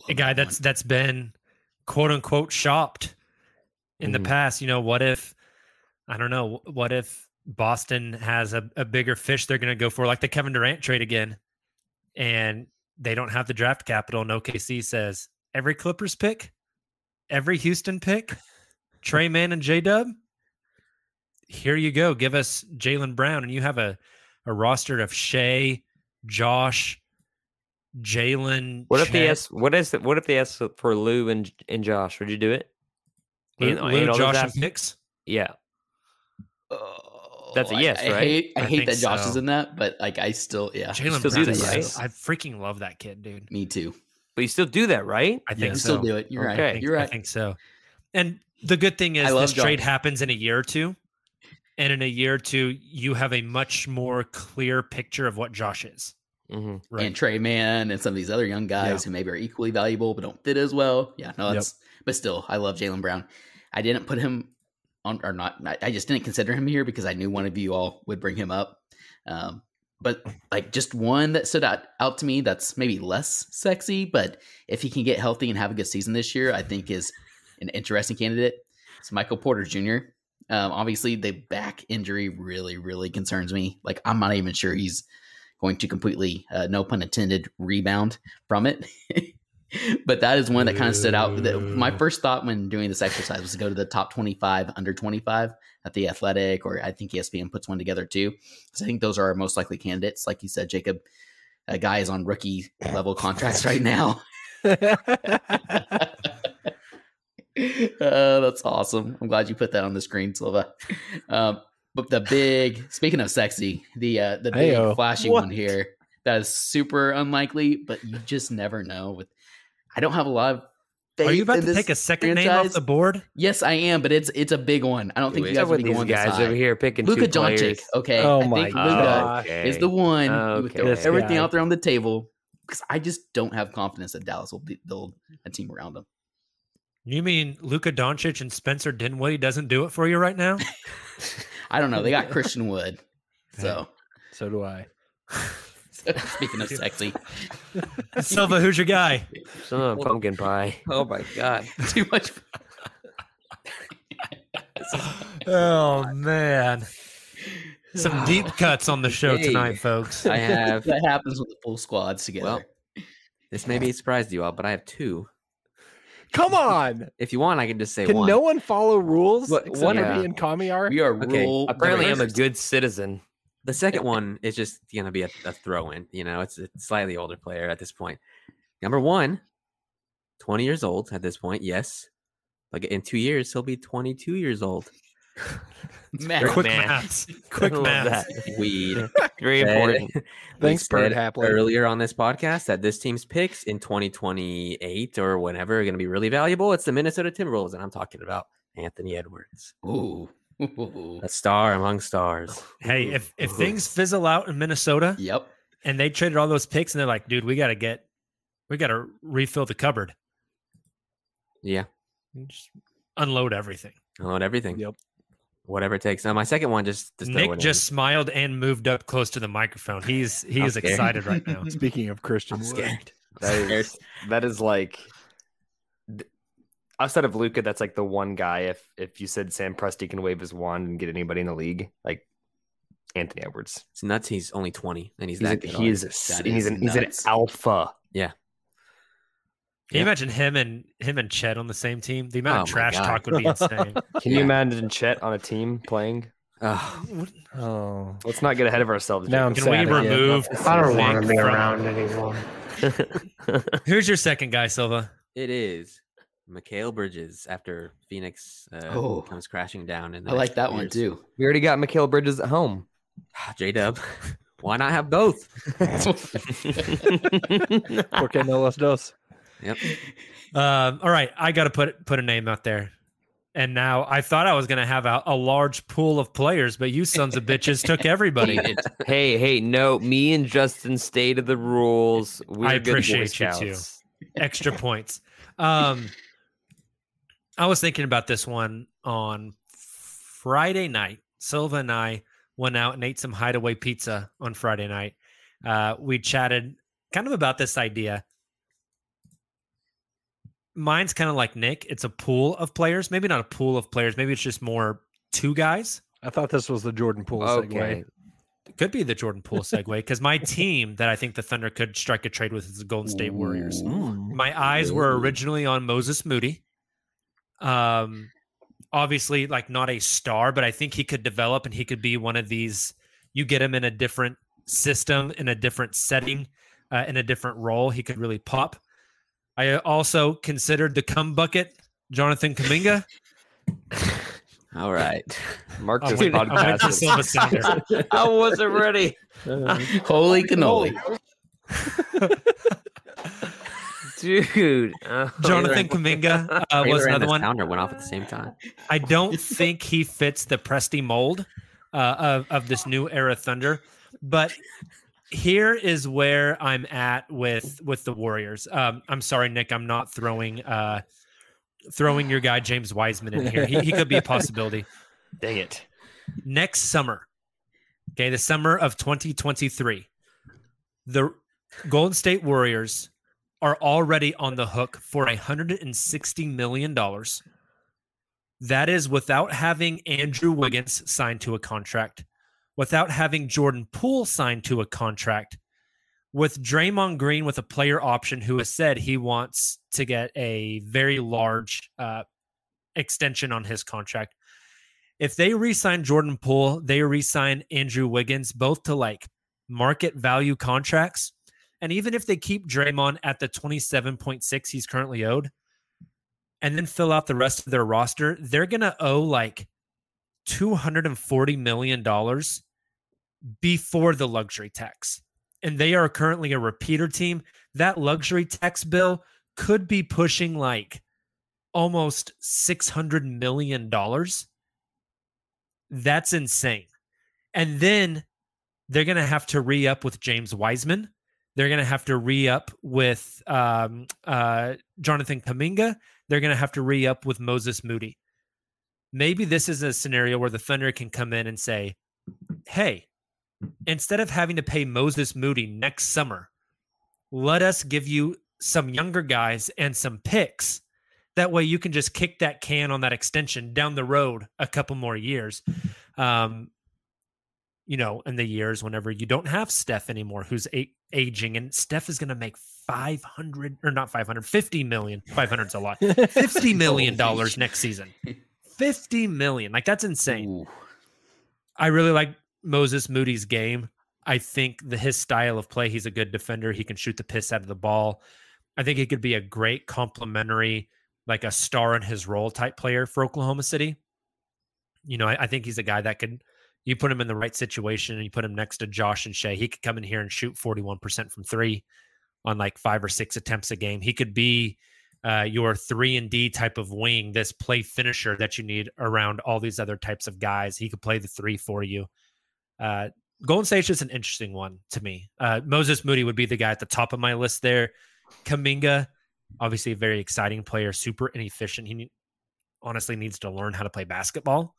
A guy that's that's been quote unquote shopped in Mhm. the past. You know, what if I don't know, what if Boston has a, a bigger fish they're gonna go for, like the Kevin Durant trade again, and they don't have the draft capital, and OKC says every Clippers pick, every Houston pick, Tre Mann and J Dub. Here you go. Give us Jaylen Brown, and you have a, a roster of Shai, Josh, Jaylen. What if they ask? What is? it? What if they ask for Lu and and Josh? Would you do it? Lu, And- Lu, and Josh, and picks? Yeah, Oh, That's a I- yes, I, right? hate, I, I hate that Josh is in that, but like I still, yeah, Jaylen still Brown do that, so- right? I freaking love that kid, dude. me too. but you still do that, right? I think You so. still do it. You're Okay. Right. think, You're right. I think so. And the good thing is love this trade happens in a year or two. And in a year or two, you have a much more clear picture of what Josh is. Mm-hmm. Right. And Tre Mann and some of these other young guys who maybe are equally valuable but don't fit as well. Yeah, no, Yep. that's but still, I love Jaylen Brown. I didn't put him on or not. I- just didn't consider him here because I knew one of you all would bring him up. Um, but like just one that stood out out to me that's maybe less sexy, but if he can get healthy and have a good season this year, I think is an interesting candidate. It's Michael Porter Jr. Um, obviously, the back injury really, really concerns me. Like, I'm not even sure he's going to completely, uh, no pun intended, rebound from it. but that is one that kind of stood out. My first thought when doing this exercise was to go to the top 25 under 25 at the Athletic, or I think ESPN puts one together too. Because I think those are our most likely candidates. Like you said, Jacob, a guy is on rookie level contracts right now. Uh, that's awesome. I'm glad you put that on the screen, Silva. Um, but the big, speaking of sexy, the uh, the big Heyo. flashy What? one here that is super unlikely, but you just never know. With I don't have a lot of. Faith Are you about in to this take a second name off the board? Yes, I am, but it's it's a big one. I don't think you guys What's up with be these going this guys high. over here picking Luka two Doncic. players? Okay, Oh I my think God. Luka is the one. You would throw Okay. everything Guy. out there on the table because I just don't have confidence that Dallas will build a team around them. You mean Luka Doncic and Spencer Dinwiddie doesn't do it for you right now? I don't know. They got Christian Wood, so. so do I. Speaking of sexy, Silva, who's your guy? Some of pumpkin pie. Oh my god. too much. Oh man. Some ah. deep cuts on the show Hey. tonight, folks. I have that happens with the full squads together. Well, this may be a surprise to you all, but I have two. Come on. If you want, I can just say Can one. no one follow rules What- except one- for yeah. me and Kami are? we are Okay, rule. Apparently, I'm a good citizen. The second one is just gonna be a, a throw in. You know, it's a slightly older player at this point. Number one, 20 years old at this point, yes. Like in two years, he'll be 22 years old. Man, Quick man. maths. Quick I love that. Weed. Very said- important. Thanks, Bird said Hapley. Earlier on this podcast, that this team's picks in 2028 or whenever are going to be really valuable. It's the Minnesota Timberwolves, and I'm talking about Anthony Edwards, Ooh. Ooh. a star among stars. Hey, if if things fizzle out in Minnesota Yep. and they traded all those picks and they're like, dude, we gotta get we gotta refill the cupboard. Yeah, Just unload everything. Unload everything. Yep. Whatever it takes. Now, my second one just, just Nick it in. just smiled and moved up close to the microphone. He's he I'm is scared. excited right now. Speaking of Christian I'm scared. That is that is like th- outside of Luka. That's like the one guy. If if you said Sam Presti can wave his wand and get anybody in the league, like Anthony Edwards, It's nuts. He's only 20, and he's, he's that a, he is That he's is an he's an nuts. alpha. Can you Yeah. imagine him and him and Chet on the same team? The amount Oh of trash God. talk would be insane. Can you Yeah. imagine Chet on a team playing? Ugh. Oh. Let's not get ahead of ourselves. Now I'm Jacob. Can we sad again. remove? I don't want Nick to be around anymore. Who's your second guy, Silva? It is Mikal Bridges after Phoenix uh, Oh. comes crashing down. In the I like that few one years. too. we already got Mikal Bridges at home. J Dub. Why not have both? Porque no los dos. Yep. Um, all right, I got to put put a name out there. And now I thought I was going to have a, a large pool of players, but you sons of bitches took everybody. hey, hey, no, me and Justin stated the rules. We're I good appreciate you too. Extra points. Um, I was thinking about this one on Friday night. Silva and I went out and ate some hideaway pizza on Friday night. Uh, we chatted kind of about this idea. Mine's kind of like Nick. It's a pool of players. Maybe not a pool of players. Maybe it's just more two guys. I thought this was the Jordan Poole Okay. segue. It could be the Jordan Poole segue because my team that I think the Thunder could strike a trade with is the Golden State Warriors. My eyes were originally on Moses Moody. Um, obviously, like not a star, but I think he could develop and he could be one of these. You get him in a different system, in a different setting, uh, in a different role, he could really pop. I also considered the cum bucket, Jonathan Kuminga. All right. Mark I this went, I went to podcast. Silva I wasn't ready. Holy cannoli. Dude. Oh, Jonathan Kuminga uh, was another one. Sounder went off at the same time. I don't think he fits the Presti mold uh, of of this new era Thunder, but here is where I'm at with with the Warriors. Um, I'm sorry, Nick. I'm not throwing uh, throwing your guy James Wiseman in here. He, he could be a possibility Dang it. next summer. Okay, the summer of 2023, the Golden State Warriors are already on the hook for $160 million. That is without having Andrew Wiggins signed to a contract, without having Jordan Poole signed to a contract, with Draymond Green with a player option who has said he wants to get a very large uh, extension on his contract if they re-sign Jordan Poole, they re-sign Andrew Wiggins, both to like market value contracts. And even if they keep Draymond at the 27.6 he's currently owed, and then fill out the rest of their roster, they're gonna owe like $240 million before the luxury tax. And they are currently a repeater team. That luxury tax bill could be pushing like almost $600 million that's insane. And then they're going to have to re up with James Wiseman. They're going to have to re up with um, uh, Jonathan Kuminga. They're going to have to re up with Moses Moody. Maybe this is a scenario where the Thunder can come in and say, hey, instead of having to pay Moses Moody next summer, let us give you some younger guys and some picks that way you can just kick that can on that extension down the road a couple more years. Um, you know, in the years whenever you don't have Steph anymore, who's a- aging, and Steph is going to make 500 or not 500, 50 million. 500 is a lot. 50 million dollars next season. 50 million. Like that's insane. I really like Moses Moody's game. I think the his style of play, he's a good defender. He can shoot the piss out of the ball. I think he could be a great complementary, like a star in his role type player for Oklahoma City. You know, I, I think he's a guy that could you put him in the right situation and you put him next to Josh and Shai, he could come in here and shoot 41% from three on like five or six attempts a game. He could be uh, your three and D type of wing, this play finisher that you need around all these other types of guys. He could play the three for you. Uh, Golden State's just an interesting one to me. Uh, Moses Moody would be the guy at the top of my list there. Kuminga, obviously a very exciting player, super inefficient. He ne- honestly needs to learn how to play basketball.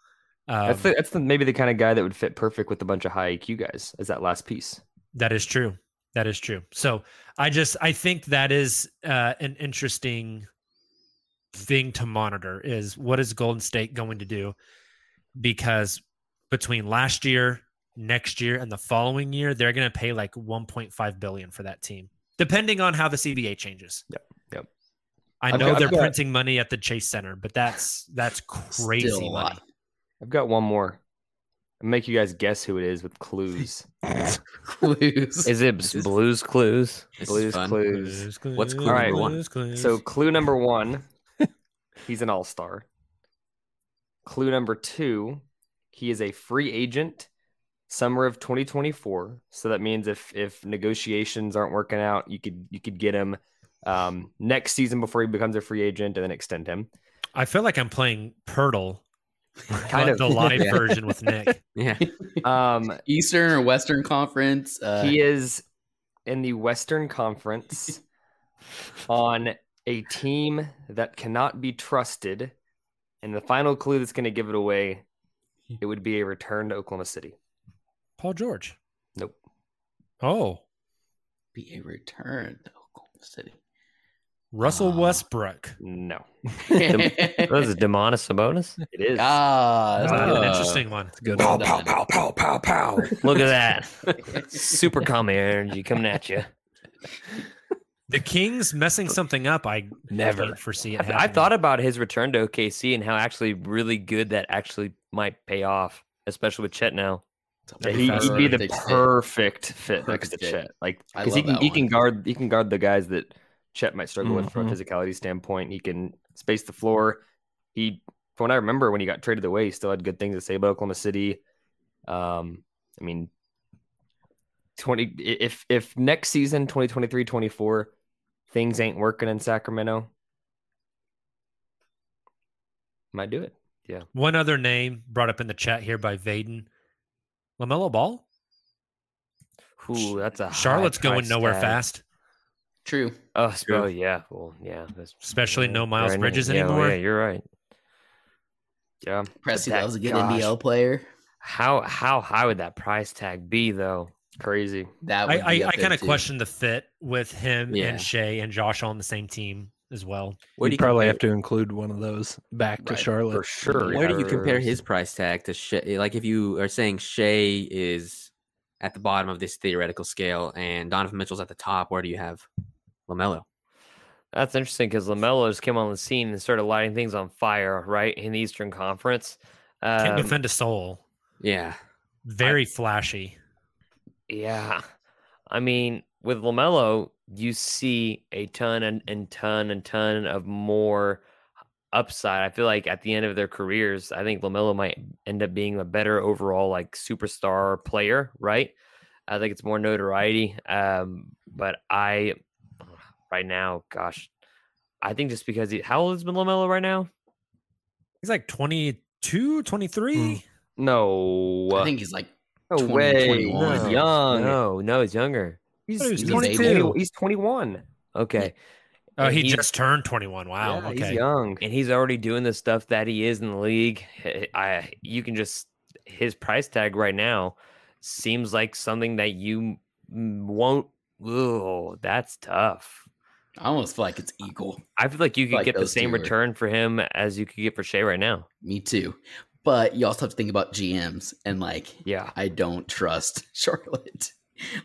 Um, that's the, that's the, maybe the kind of guy that would fit perfect with a bunch of high IQ guys. as that last piece? That is true. That is true. So I just I think that is uh, an interesting thing to monitor is what is Golden State going to do because between last year, next year, and the following year, they're going to pay like 1.5 billion for that team, depending on how the CBA changes. Yep. Yep. I know got- they're got- printing money at the Chase Center, but that's that's crazy money. Lot. I've got one more. I'll make you guys guess who it is with clues. Clues. Is it This is- Blues Clues? Blues fun. Clues. What's clue All right. number one? So clue number one, he's an all star. Clue number two, he is a free agent summer of 2024. So that means if if negotiations aren't working out, you could you could get him um, next season before he becomes a free agent and then extend him. I feel like I'm playing Poeltl, Kind of the live Yeah. version with Nick. Yeah. Um, Eastern or Western Conference. Uh, he is in the Western Conference on a team that cannot be trusted. And the final clue that's going to give it away, it would be a return to Oklahoma City. Paul George. Nope. Oh, be a return to Oklahoma City. Russell Ah. Westbrook. No. What is it, Domantas Sabonis? It is. Ah, that's That's good. an interesting one. It's good. Well one. done. pow, pow, pow. Pow. Pow. Look at that. Super common energy coming at you. The Kings messing something up. I Never. foresee it. I, I thought about his return to OKC and how actually really good that actually might pay off, especially with Chet now. Yeah, he, would be the Perfect fit. fit next to Chet. Like because he can that he can guard he can guard the guys that Chet might struggle with from a Mhm. physicality standpoint. He can space the floor. He from what I remember when he got traded away, he still had good things to say about Oklahoma City. Um, I mean, twenty if if next season 2023-24 things ain't working in Sacramento, might do it. Yeah. One other name brought up in the chat here by Vaden. LaMelo Ball? Ooh, that's a Charlotte's going nowhere tag. fast, True. Oh, True. oh yeah. Well, yeah. that's- especially yeah, no Miles right. Bridges Yeah, oh, anymore. yeah, you're right. Yeah. Presti that- loves a good gosh. NBL player. How how high would that price tag be though? Crazy. That I, would I, be I kind of question the fit with him Yeah. and Shai and Josh on the same team as well. Where do you you probably compare- have to include one of those back to Right, Charlotte For sure. Where do you compare his price tag to Shai? Like, if you are saying Shai is at the bottom of this theoretical scale and Donovan Mitchell's at the top, where do you have LaMelo? That's interesting because LaMelo just came on the scene and started lighting things on fire, right? In the Eastern Conference. Can't Um, defend a soul. Yeah, Very flashy. Yeah. I mean, with LaMelo, you see a ton and, and ton and ton of more upside. I feel like at the end of their careers, I think LaMelo might end up being a better overall like superstar player, right? I think it's more notoriety. Um, but I right now, gosh, I think just because he how old is LaMelo right now? He's like 22, hmm. 23. No. I think he's like no 20, way. 21. He's No. young. No, no, he's younger. He's, thought he was he's, He's 22. He's 21. Okay. Oh, And he just turned 21. Wow. Yeah, okay. He's young. and he's already doing the stuff that he is in the league. H- I you can just his price tag right now seems like something that you won't. Oh, that's tough. I almost feel like it's equal. I feel like you could Like get the same two are- return for him as you could get for Shai right now. Me too. But you also have to think about GMs and like Yeah, I don't trust Charlotte.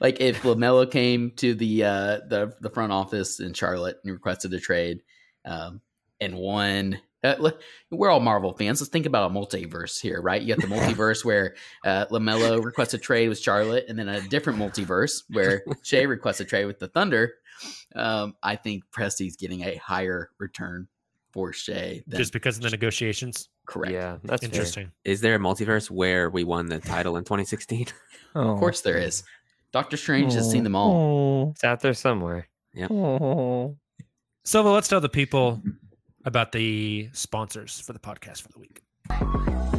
like if LaMelo came to the uh the the front office in Charlotte and requested a trade, um, and won. Uh, we're all Marvel fans. Let's think about a multiverse here, right? You got the multiverse where uh, LaMelo requests a trade with Charlotte, and then a different multiverse where Shai requests a trade with the Thunder. Um, I think Presti's getting a higher return for Shai. Than Just because of the negotiations. correct. yeah, that's fair. Interesting. is there a multiverse where we won the title in 2016? Oh. Of course there is. Doctor Strange has seen them all. It's out there somewhere. Yeah. Silva, let's tell the people about the sponsors for the podcast for the week.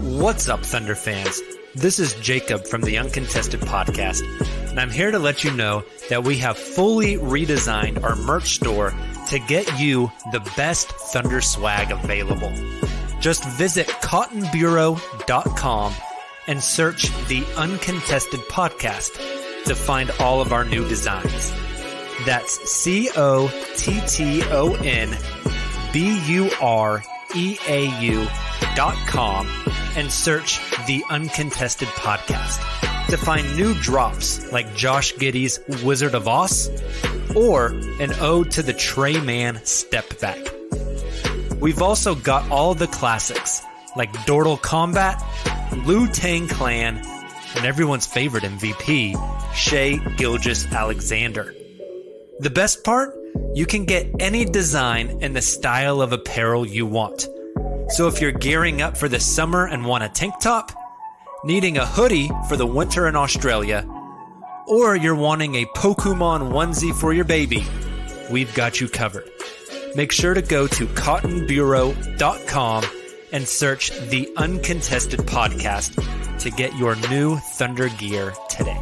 What's up, Thunder fans? This is Jacob from the Uncontested Podcast, and I'm here to let you know that we have fully redesigned our merch store to get you the best Thunder swag available. Just visit cottonbureau.com and search the Uncontested Podcast to find all of our new designs. That's C O T T O N B U R E A U dot com and search the Uncontested Podcast to find new drops like Josh Giddey's Wizard of Oz or an ode to the Tre Mann Step Back. We've also got all the classics like Dortal Combat, Lu Tang Clan, and everyone's favorite MVP, Shai Gilgeous Alexander. The best part? You can get any design and the style of apparel you want. So if you're gearing up for the summer and want a tank top, needing a hoodie for the winter in Australia, or you're wanting a Pokemon onesie for your baby, we've got you covered. Make sure to go to cottonbureau.com and search the Uncontested Podcast to get your new Thunder gear today.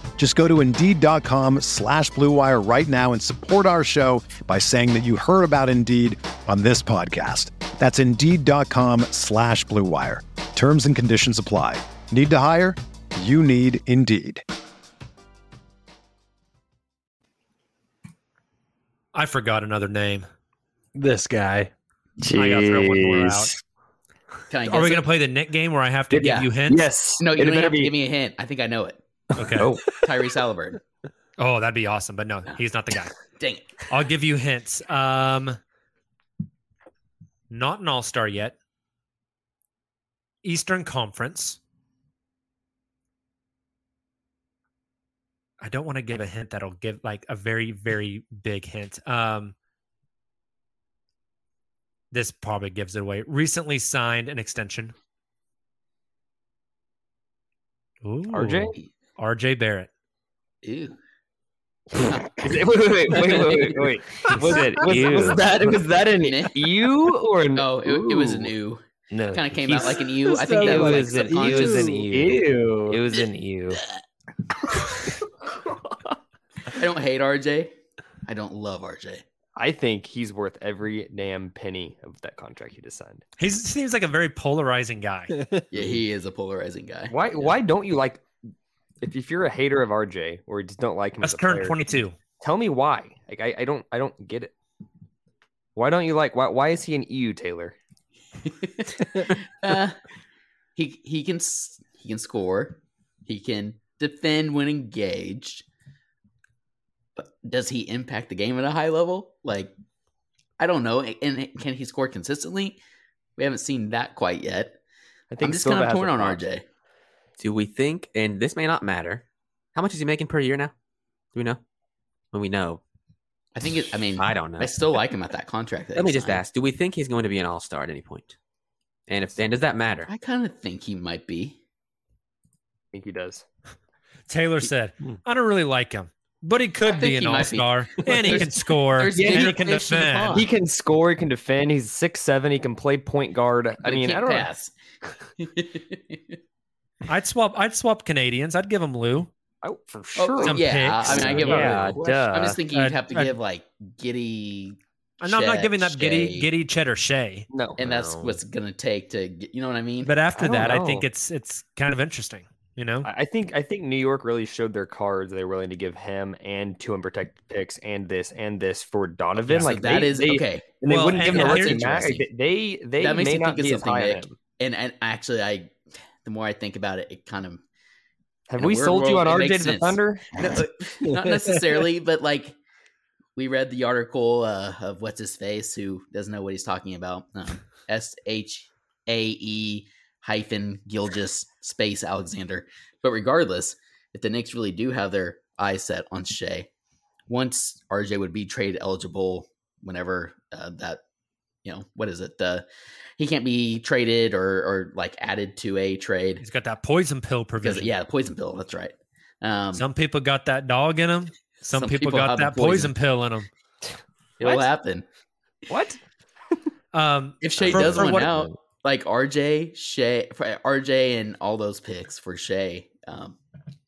Just go to Indeed.com slash BlueWire right now and support our show by saying that you heard about Indeed on this podcast. That's Indeed.com slash BlueWire. Terms and conditions apply. Need to hire? You need Indeed. I forgot another name. This guy. I gotta throw one more out. Can I Are we going to play the Nick game where I have to Yeah. give you hints? Yes. No, you It don't better have to be- give me a hint. I think I know it. Okay. Oh, Tyrese Haliburton. Oh, that'd be awesome. But no, he's not the guy. Dang it. I'll give you hints. Um, not an all star yet. Eastern Conference. I don't want to give a hint that'll give like a very, very big hint. Um, this probably gives it away. Recently signed an extension. Ooh, RJ? RJ Barrett. Ew. Wait, wait, wait, wait, wait, wait, wait. Was it was, was that was that an ew or an No, it, it was an ew. No, Kind of came out like an ew. I think that was, was like an it was an subconscious. ew. It was an ew. I don't hate RJ. I don't love RJ. I think he's worth every damn penny of that contract he just signed. He seems like a very polarizing guy. Yeah, he is a polarizing guy. Why? Why don't you like? If, if you're a hater of RJ or just don't like him, That's as a current player, 22. Tell me why. Like I, I don't I don't get it. Why don't you like? Why why is he an EU Taylor? uh, he he can he can score. He can defend when engaged. But does he impact the game at a high level? Like, I don't know. And can he score consistently? We haven't seen that quite yet. I think I'm just Silva kind of torn on pop. RJ. Do we think, and this may not matter, how much is he making per year now? Do we know? When we know, I think it. I mean, I don't know. I still like him at that contract. That Let me just signed. ask: Do we think he's going to be an All Star at any point? And if and does that matter? I kind of think he might be. I think he does. Taylor said, hmm. I don't really like him, but he could be an all star, and he can score and he can fish in the defend. He can score. He can defend. He's six seven. He can play point guard. I But he mean, I can't don't pass. I'd swap. I'd swap Canadians. I'd give them Lu. Oh, for Oh, sure. Some yeah, I mean, I give Yeah, him. duh. I'm just thinking you'd have to I'd- give like Giddey. And I'm not Chet, giving up Giddey, Shai, Giddey, Chet, or Shai. no, and that's no. what's gonna take to get. You know what I mean? But after I don't that, I think it's it's kind of interesting. You know, I I think I think New York really showed their cards. They're willing to give him and two unprotected picks and this and this for Donovan. So like that they, is they, okay. And they Well, wouldn't give him the and rookie here's max. interesting. They they That makes may me not think of be as something, high on him. And and actually, I the more I think about it, it kind of Have we sold you on RJ to the. Thunder? No, not necessarily, but like we read the article uh, of what's his face who doesn't know what he's talking about. Um, S H A E hyphen Gilgis space Alexander. But regardless, if the Knicks really do have their eyes set on Shai, once RJ would be trade eligible, whenever uh, that you know what is it? Uh, he can't be traded or or like added to a trade. he's got that poison pill Because, provision. yeah, poison pill. That's right. Um, Some people got that dog in them. Some, Some people, people got that poison poison. pill in them. it'll What? happen. What? Um, If Shai for- does for one what- out, like RJ, Shai, RJ, and all those picks for Shai, um,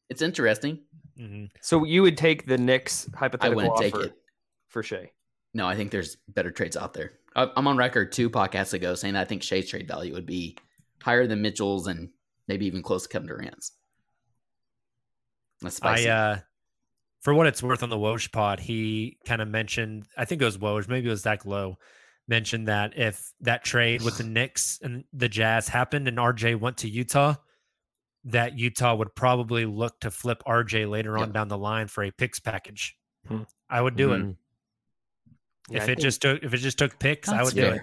it's interesting. Mhm. So you would take the Knicks I hypothetical wouldn't take it. for Shai? No, I think there's better trades out there. I- I'm on record two podcasts ago saying I think Shai's trade value would be higher than Mitchell's and maybe even close to Kevin Durant's. That's spicy. I uh for what it's worth on the Woj pod, he kind of mentioned, I think it was Woj, maybe it was Zach Lowe, mentioned that if that trade with the Knicks and the Jazz happened and RJ went to Utah, that Utah would probably look to flip RJ later on Yep. down the line for a picks package. Hmm. I would do it. Yeah, if I it think- just took if it just took picks, I That's would do it.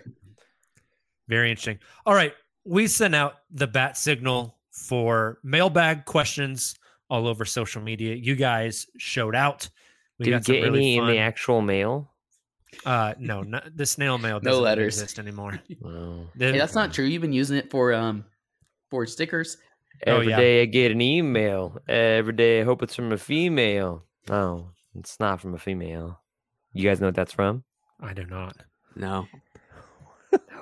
Very interesting. All right. We sent out the bat signal for mailbag questions all over social media. You guys showed out. We Did you got some get really any in the actual mail? Uh, no, not, the snail mail No doesn't letters. exist anymore. Wow. The- Hey, that's not true. You've been using it for um for stickers. Oh, yeah. day I get an email. Every day I hope it's from a female. Oh, it's not from a female. You guys know what that's from? I do not. No.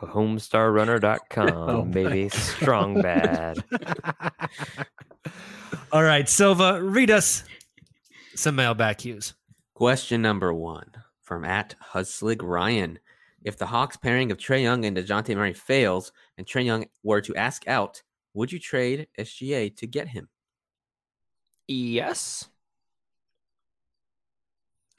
Homestarrunner.com, Oh my baby. Strong bad. All right, Silva, read us some mailbag cues. Question number one from at Huslig Ryan. If the Hawks pairing of Trae Young and DeJounte Murray fails and Trae Young were to ask out, would you trade SGA to get him? Yes.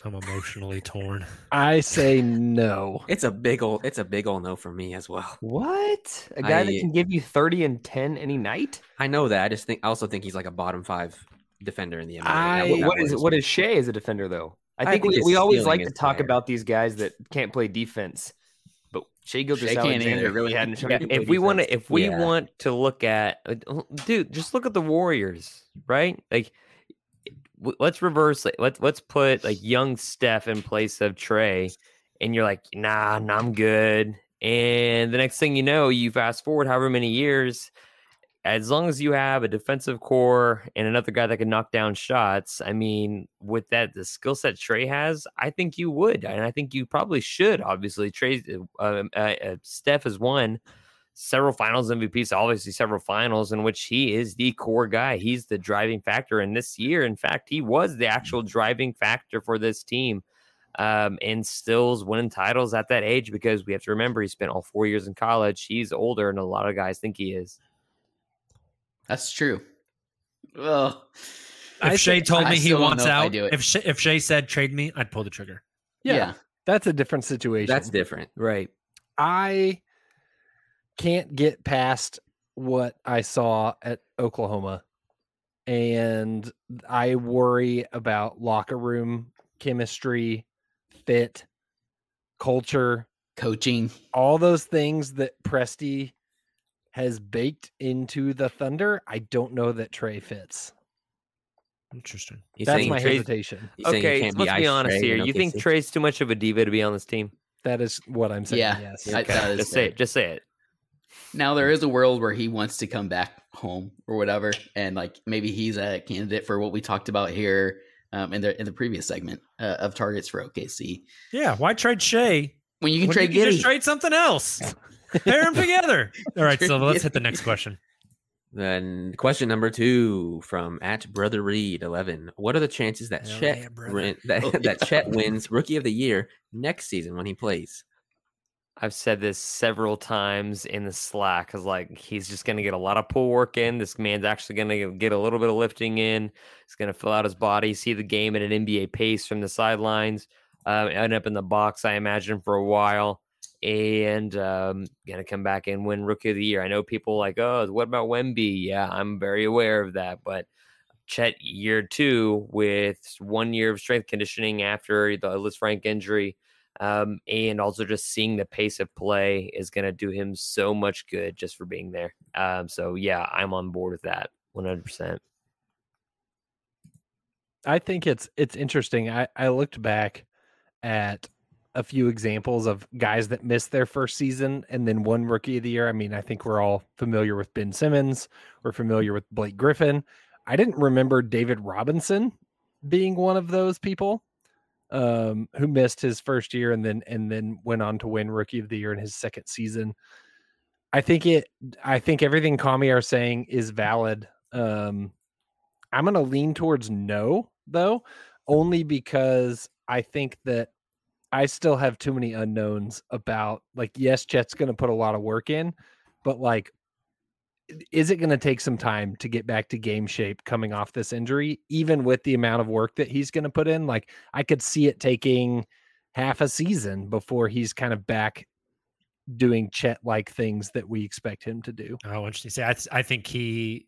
I'm emotionally torn. I say no. It's a big old it's a big old no for me as well. What? A guy that can give you 30 and 10 any night? I know that. I just think I also think he's like a bottom five defender in the NBA. I- That- What, that what is worries what me. is Shai as a defender though? I I think, think we, we always like to talk higher. about these guys that can't play defense, but Shai Gilgeous Shai can't Alexander really hadn't shown. Yeah, play if we want to, if we Yeah. want to look at, uh, dude, just look at the Warriors, right? Like, w- let's reverse it. Let's let's put like young Steph in place of Trae, and you're like, nah, nah, I'm good. And the next thing you know, you fast forward however many years, as long as you have a defensive core and another guy that can knock down shots, I mean, with that the skill set Trae has, I think you would, and I think you probably should. Obviously, Trae, uh, uh, uh, Steph has won several Finals MVPs, obviously several Finals in which he is the core guy. He's the driving factor, and this year, in fact, he was the actual driving factor for this team. Um, and still's winning titles at that age because we have to remember he spent all four years in college. He's older, and a lot of guys think he is. That's true. Well, If Shai told I me he wants know if out, if Shai, if Shai said trade me, I'd pull the trigger. Yeah, yeah. that's a different situation. That's different. Right. I can't get past what I saw at Oklahoma. And I worry about locker room chemistry, fit, culture, coaching. all those things that Presti has baked into the Thunder. I don't know that Trae fits. Interesting. He's That's my Trae's- hesitation. he's saying he Okay, can't let's be Ice honest Trae here. You think OKC. Trae's too much of a diva to be on this team? That is what I'm saying. Yeah, Yes. I- that is just say it. Just say it. Now there is a world where he wants to come back home or whatever, and like maybe he's a candidate for what we talked about here um, in the in the previous segment uh, of targets for OKC. Yeah, why trade Shai When you can when trade you can just trade something else? Pair them together. All right, Silva, let's hit the next question. Then question number two from at Brother Reed eleven. What are the chances that Hell Chet yeah, win- that, Oh, that. Chet wins Rookie of the Year next season when he plays? I've said this several times in the Slack because, like, he's just going to get a lot of pull work in. This man's actually going to get a little bit of lifting in. He's going to fill out his body, see the game at an NBA pace from the sidelines, uh, end up in the box, I imagine, for a while, and um, going to come back and win Rookie of the Year. I know people like, oh, what about Wemby? Yeah, I'm very aware of that, but. Chet year two with one year of strength conditioning after the Lisfranc injury, um, and also just seeing the pace of play is going to do him so much good just for being there. Um, so yeah, I'm on board with that 100. percent I think it's it's interesting. I, I looked back at a few examples of guys that missed their first season and then one rookie of the year. I mean, I think we're all familiar with Ben Simmons. We're familiar with Blake Griffin. I didn't remember David Robinson being one of those people um, who missed his first year and then and then went on to win rookie of the year in his second season. I think it. I think everything Kami are saying is valid. Um, I'm going to lean towards no, though, only because I think that I still have too many unknowns about like yes, Chet's going to put a lot of work in, but like is it going to take some time to get back to game shape coming off this injury even with the amount of work that he's going to put in like I could see it taking half a season before he's kind of back doing Chet like things that we expect him to do. Oh, interesting. See, I, th- I think he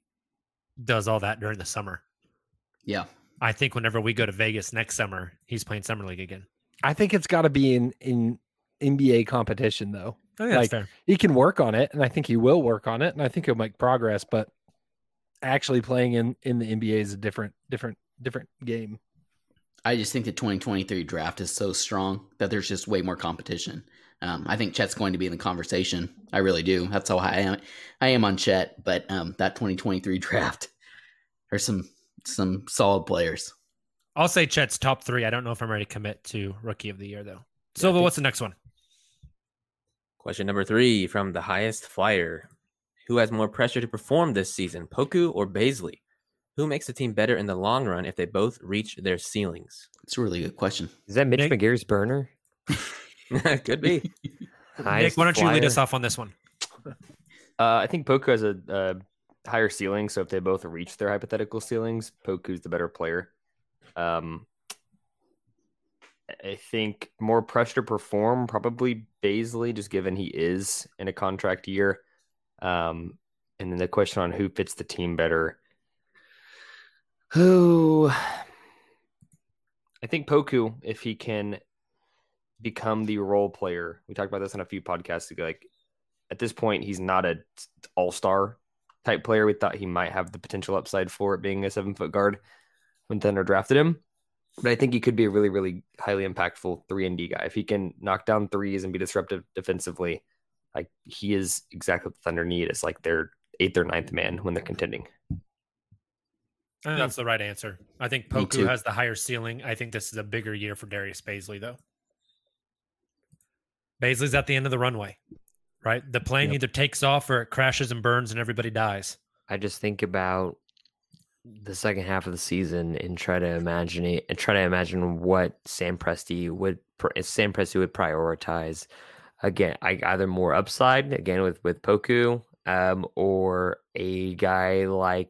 does all that during the summer. Yeah. I think whenever we go to Vegas next summer, he's playing summer league again. I think it's got to be in in NBA competition though. Oh, like fair. he can work on it, and I think he will work on it, and I think he'll make progress. But actually playing in in the NBA is a different different different game. I just think the 2023 draft is so strong that there's just way more competition. Um, I think Chet's going to be in the conversation. I really do. That's how I am. I am on Chet, but um, that 2023 draft, there's some some solid players. I'll say Chet's top three. I don't know if I'm ready to commit to rookie of the year though. Silva, what's the next one? Question number three from the highest flyer. Who has more pressure to perform this season, Poku or Bazley? Who makes the team better in the long run if they both reach their ceilings? It's a really good question. Is that Mitch Nick- McGary's burner? Could be. Nick, why don't you lead us off on this one? Uh, I think Poku has a, a higher ceiling, so if they both reach their hypothetical ceilings, Poku's the better player. Um, I think more pressure to perform, probably Bazley, just given he is in a contract year. Um, and then the question on who fits the team better. Who? I think Poku, if he can become the role player, we talked about this on a few podcasts ago. Like at this point, he's not a all star type player. We thought he might have the potential upside for it being a seven foot guard when Thunder drafted him. But I think he could be a really, really highly impactful three and D guy. If he can knock down threes and be disruptive defensively, like he is exactly what the Thunder need as like their eighth or ninth man when they're contending. That's the right answer. I think Poku has the higher ceiling. I think this is a bigger year for Darius Bazley, though. Bazley's at the end of the runway, right? The plane Yep. either takes off or it crashes and burns and everybody dies. I just think about the second half of the season and try to imagine it and try to imagine what Sam Presti would Sam Presti would prioritize again. I either more upside again with with Poku, um, or a guy like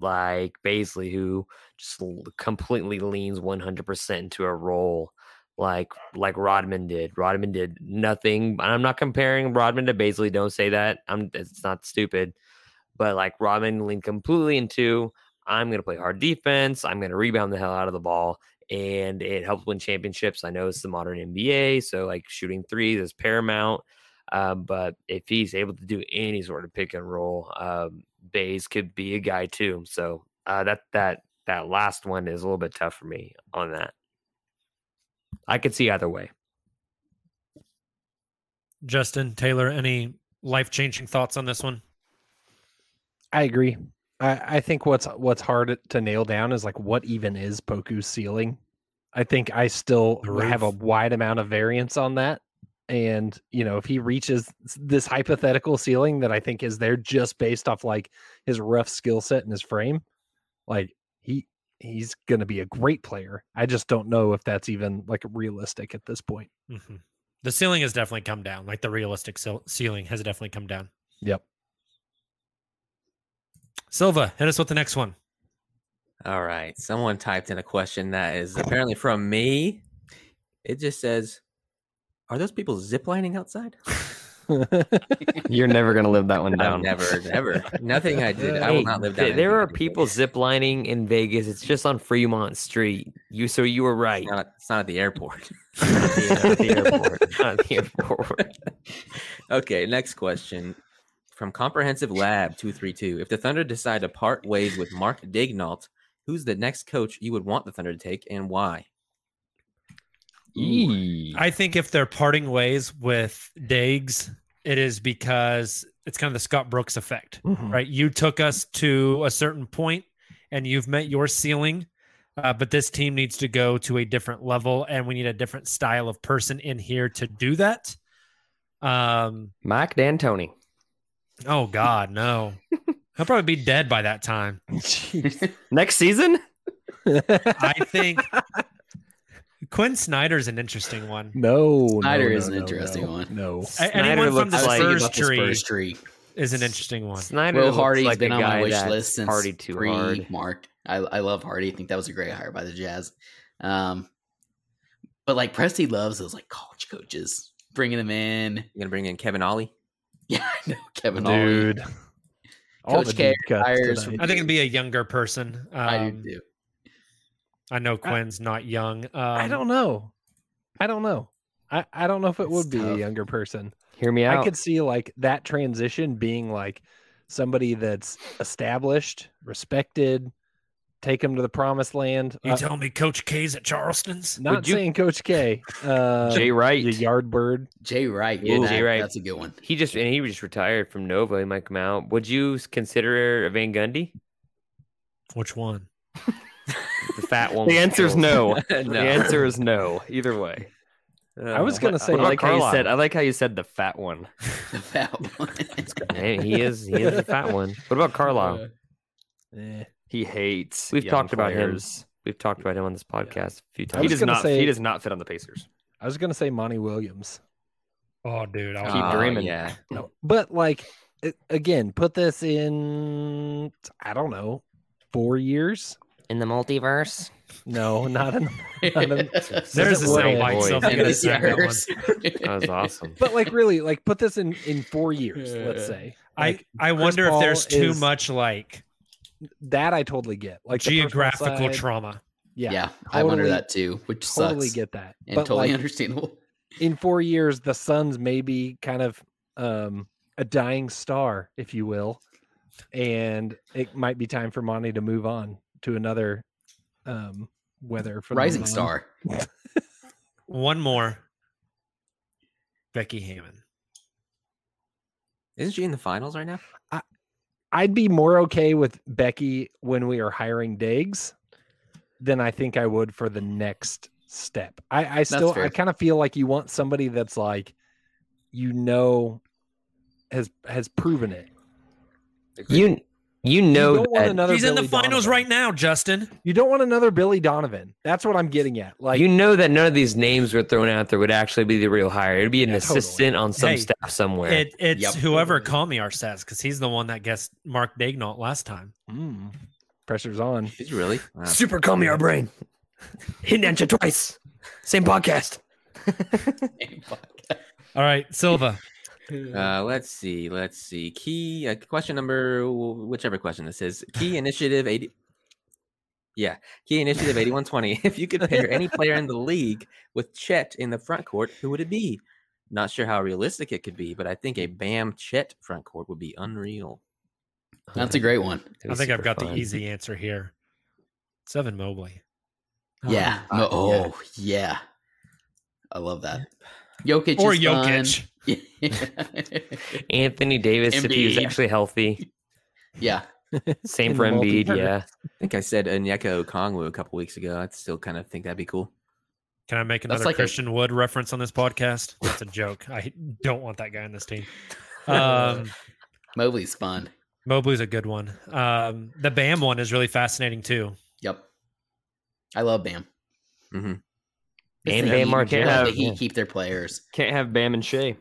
like Bazley who just completely leans one hundred percent into a role. Like like Rodman did. Rodman did nothing. I'm not comparing Rodman to Bazley. Don't say that. I'm. It's not stupid but like Robin leaned completely into I'm going to play hard defense. I'm going to rebound the hell out of the ball. And it helps win championships. I know it's the modern NBA. So, like, shooting threes is paramount. Um, but if he's able to do any sort of pick and roll, um, Bays could be a guy too. So, uh, that, that, that last one is a little bit tough for me on that. I could see either way. Justin, Taylor, any life changing thoughts on this one? I agree. I, I think what's what's hard to nail down is like what even is Poku's ceiling. I think I still have a wide amount of variance on that. And you know, if he reaches this hypothetical ceiling that I think is there just based off like his rough skill set and his frame, like he he's going to be a great player. I just don't know if that's even like realistic at this point. hmm The ceiling has definitely come down. Like the realistic ceil- ceiling has definitely come down. Yep. Silva, hit us with the next one. All right. Someone typed in a question that is apparently from me. It just says, Are those people ziplining outside? You're never gonna live that one I've down. never, never. Nothing I did. I will not live th- down. There are did. people ziplining in Vegas. It's just on Fremont Street. You so you were right. It's not, it's not at the airport. Not at the airport. Not at the airport. okay, next question from Comprehensive Lab 232. If the Thunder decide to part ways with Mark Daigneault, who's the next coach you would want the Thunder to take and why? Eee. I think if they're parting ways with Dags, it is because it's kind of the Scott Brooks effect, Mhm. right? You took us to a certain point and you've met your ceiling, uh, but this team needs to go to a different level and we need a different style of person in here to do that. Um, Mike D'Antoni. Oh God, no. He'll probably be dead by that time. Next season? I think Quin Snyder's an interesting one. No, Snyder no, is no, an no, interesting no, one. No, A- Anyone from the I was thinking Spurs tree Spurs tree. is an interesting one. Snyder Will looks Hardy's like been on my wish list since partied too pre hard. Mark. I I love Hardy. I think that was a great hire by the Jazz. Um, but like Presti loves those like college coaches, bringing them in. You're gonna bring in Kevin Ollie. Yeah, I know Kevin Ollie. dude. All the Coach K deep cuts hires. I think it'd be a younger person. Um, I do too. I know Quin's not young. Um, I don't know. I don't know. I, I don't know if it It's would be a younger person. Hear me out. I could see like that transition being like somebody that's established, respected, take him to the promised land. You Uh, tell me Coach K's at Charleston's? not you- saying Coach K. Uh, Jay Wright. the yard bird. Jay Wright. Yeah, Yeah, Jay that- Wright. That's a good one. He just and he just retired from Nova. He might come out. Would you s- consider Van Gundy Which one? the fat one? The answer is no. No. The answer is no. Either way. I was gonna say I like how you said. I like how you said the fat one. The fat one. Hey, he is he is the fat one. What about Carlisle? Eh. He hates. We've young talked about him. We've talked about him on this podcast a few times. He does not. say- he does not fit on the Pacers. I was gonna say Monty Williams. Oh, dude. I was Keep Oh, dreaming. Ah, yeah. No, but like a- again, put this in. I don't know, four years. In the multiverse, No, not in. Not in There's a What sound a bite. voice. I'm gonna the say that one. That was awesome. but like really, like put this in in four years. Let's say. I, Like, I Chris wonder if Paul there's too is- much like that. I totally get. Like geographical side, trauma. Yeah, Yeah, I wonder totally- that too, which Totally sucks. get that. and but totally like, understandable. in four years, the Suns may be kind of um, a dying star, if you will, and it might be time for Monty to move on to another um, weather for the Rising Mon. star. One more. Becky Hammon. Isn't she in the finals right now? I'd be more okay with Becky when we are hiring Diggs than I think I would for the next step. I, I still I kind of feel like you want somebody that's like you know has has proven it. You you You know don't want that another He's in the Billy finals Donovan. right now, Justin. You don't want another Billy Donovan. That's what I'm getting at. Like you know that none of these names were thrown out there would actually be the real hire. It'd be an Yeah, totally. assistant on some Hey, staff somewhere. It, it's Yep. whoever our says because he's the one that guessed Mark Daigneault last time. mm, pressure's on. He's really? Wow. Super call me our brain. Hitting at you twice. Same podcast. All right, Silva. Uh, let's see. Let's see. Key uh, question number, whichever question this is. Key initiative eighty. Yeah, key initiative eighty-one twenty. If you could pair any player in the league with Chet in the front court, who would it be? Not sure how realistic it could be, but I think a Bam Chet front court would be unreal. That's a great one. I think I've got the easy answer here. Evan Mobley. Yeah. Uh, No, yeah. oh, yeah. I love that. Jokic Or is fun. Jokic. Anthony Davis, if he was actually healthy. yeah. Same for the Embiid, yeah. I think I said Onyeka Okongwu a couple weeks ago. I'd still kind of think that'd be cool. Can I make another like a- Christian Wood reference on this podcast? That's a joke. I don't want that guy on this team. Um, Mobley's fun. Mobley's a good one. Um, the Bam one is really fascinating too. Yep. I love Bam. hmm And Bam Heat. Marquette. Let the Yeah. Keep their players. Can't have Bam and Shai.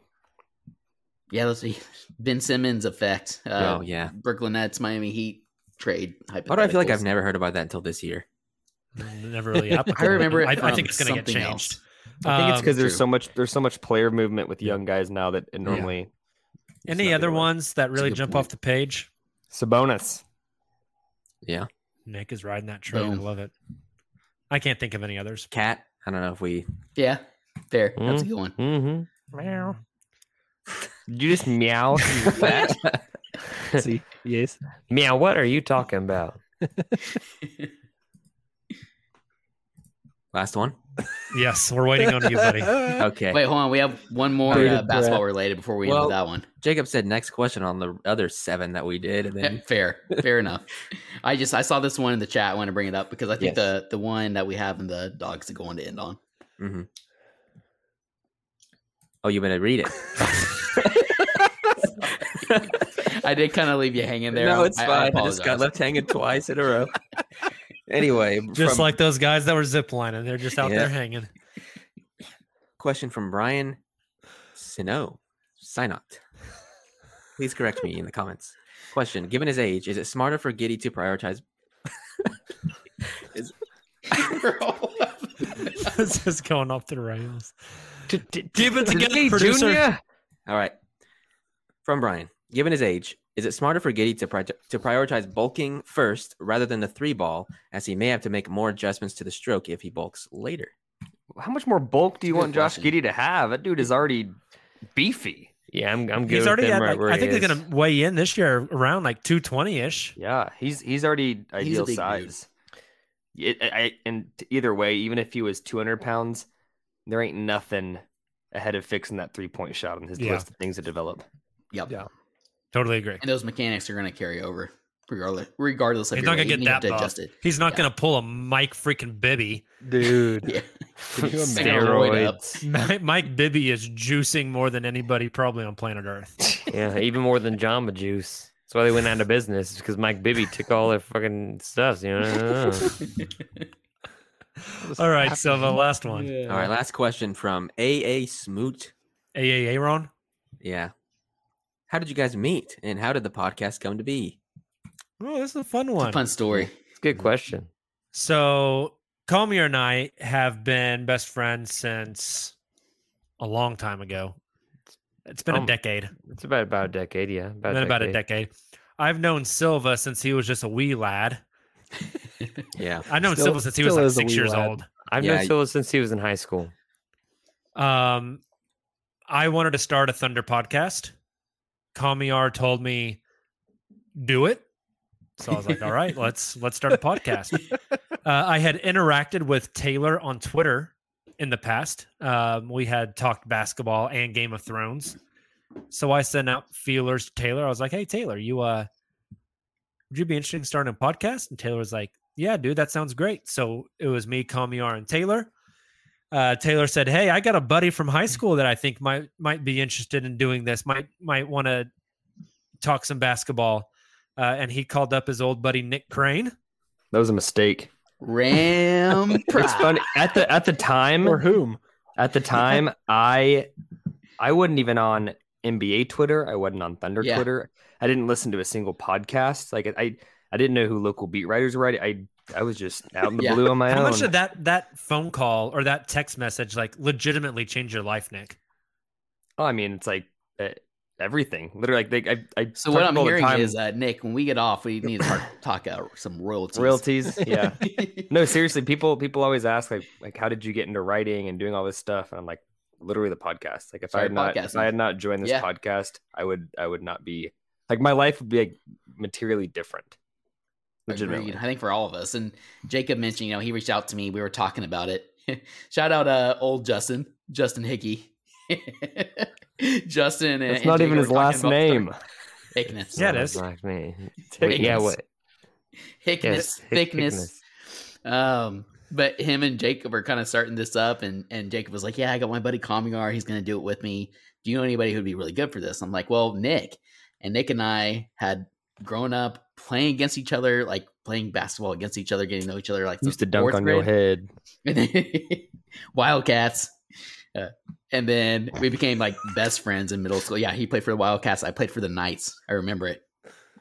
Yeah, let's see. Ben Simmons effect. Uh, oh yeah. Brooklyn Nets, Miami Heat trade. Why do I feel like I've never heard about that until this year? Never really. I remember it I, I think it's going to get changed. else. I think it's Um, because there's true. so much there's so much player movement with young guys now that it normally. it's Any other ones that really jump point. off the page? Sabonis. Yeah. Nick is riding that train. I love it. I can't think of any others. Cat. I don't know if we. Yeah, fair. That's a good one. Mm-hmm. Meow. Did you just meow? fat? See, yes. Meow, what are you talking about? Last one. Yes, we're waiting on you, buddy. Okay. Wait, hold on. We have one more uh, basketball breath. related before we Well- end with that one. Jacob said next question on the other seven that we did, and then fair, fair enough. I just I saw this one in the chat. I want to bring it up because I think Yes. the the one that we have in the dogs is going to end on. hmm Oh, you better read it. I did kind of leave you hanging there. no, it's I- I fine. I, just got left hanging twice in a row. anyway, Just from- like those guys that were ziplining. They're just out Yeah. there hanging. question from Brian Sino Sinot. Please correct me in the comments. Question: Given his age, is it smarter for Giddey to prioritize? is... this is going off the rails. Keep it together, producer. Junior. All right. From Brian, given his age, is it smarter for Giddey to, pri- to prioritize bulking first rather than the three ball, as he may have to make more adjustments to the stroke if he bulks later? How much more bulk do you Good want Josh question. Giddey to have? That dude is already beefy. Yeah, I'm. I'm good. He's with already him at, right like, where I he think they're going to weigh in this year around like 220 ish. Yeah, he's he's already ideal big dude. size. It, I, I- and either way, even if he was 200 pounds, there ain't nothing ahead of fixing that three point shot on his Yeah. list of things to develop. Yep. Yeah. Totally agree. And those mechanics are going to carry over, regardless, regardless of He's your not going to get that to buff. adjust it. He's not Yeah. going to pull a Mike freaking Bibby. Dude. Yeah. Can you imagine? Steroid up. Mike Bibby is juicing more than anybody probably on planet Earth. Yeah, even more than Jamba Juice. That's why they went out of business because Mike Bibby took all their fucking stuff. You know. All right, so the last one. All right, last question from AA Smoot. AA Aaron. Yeah. How did you guys meet and how did the podcast come to be? Oh, this is a fun It's one. a fun story. It's a good question. So, Kamiar and I have been best friends since a long time ago. It's been a Um, decade. It's about about a decade. Yeah, about been about a decade. I've known Silva since he was just a wee lad. Yeah. I've known Still- Silva since he was like six years lad. old. I've Yeah, known Silva since he was in high school. Um, I wanted to start a Thunder podcast. Kamiar told me, "Do it." So I was like, "All right, let's let's start a podcast." uh, I had interacted with Taylor on Twitter in the past. Um, we had talked basketball and Game of Thrones. So I sent out feelers to Taylor. I was like, "Hey, Taylor, you uh, would you be interested in starting a podcast?" And Taylor was like, "Yeah, dude, that sounds great." So it was me, Kamiar, and Taylor uh, Taylor said, "Hey, I got a buddy from high school that I think might might be interested in doing this. Might might want to talk some basketball." Uh, and he called up his old buddy Nick Crane. That was a mistake. Ram It's funny at the at the time. Or whom? At the time, I I wasn't even on NBA Twitter. I wasn't on Thunder Yeah. Twitter. I didn't listen to a single podcast. Like I I didn't know who local beat writers were. I I, I was just out in the Yeah. blue on my How own. How much did that that phone call or that text message like legitimately change your life, Nick? oh, I mean, it's like uh, everything. Literally, like they, I I So what I'm people all the hearing time. is, uh, Nick, when we get off, we need to talk out some royalties. royalties. Yeah. no, seriously, people people always ask like like how did you get into writing and doing all this stuff? And I'm like, literally the podcast. Like if I had not if. I had not joined this Yeah. podcast, I would I would not be like my life would be like materially different. Legitimately. Agreed. I think for all of us. And Jacob mentioned, you know, he reached out to me. We were talking about it. Shout out uh old Justin, Justin Hickey. Justin and That's not Jacob even his last name. Thickness. Yeah, it is. Like me. Thickness. Wait, yeah, what? Hickness. Yes, hick- thickness. Um, but him and Jacob are kind of starting this up, and and Jacob was like, "Yeah, I got my buddy Kamiar. He's going to do it with me. Do you know anybody who'd be really good for this?" I'm like, "Well, Nick." And Nick and I had grown up playing against each other, like playing basketball against each other, getting to know each other. Like Used to dunk on your grade. head. Wildcats. Uh, and then we became like best friends in middle school. Yeah, he played for the Wildcats. I played for the Knights. I remember it.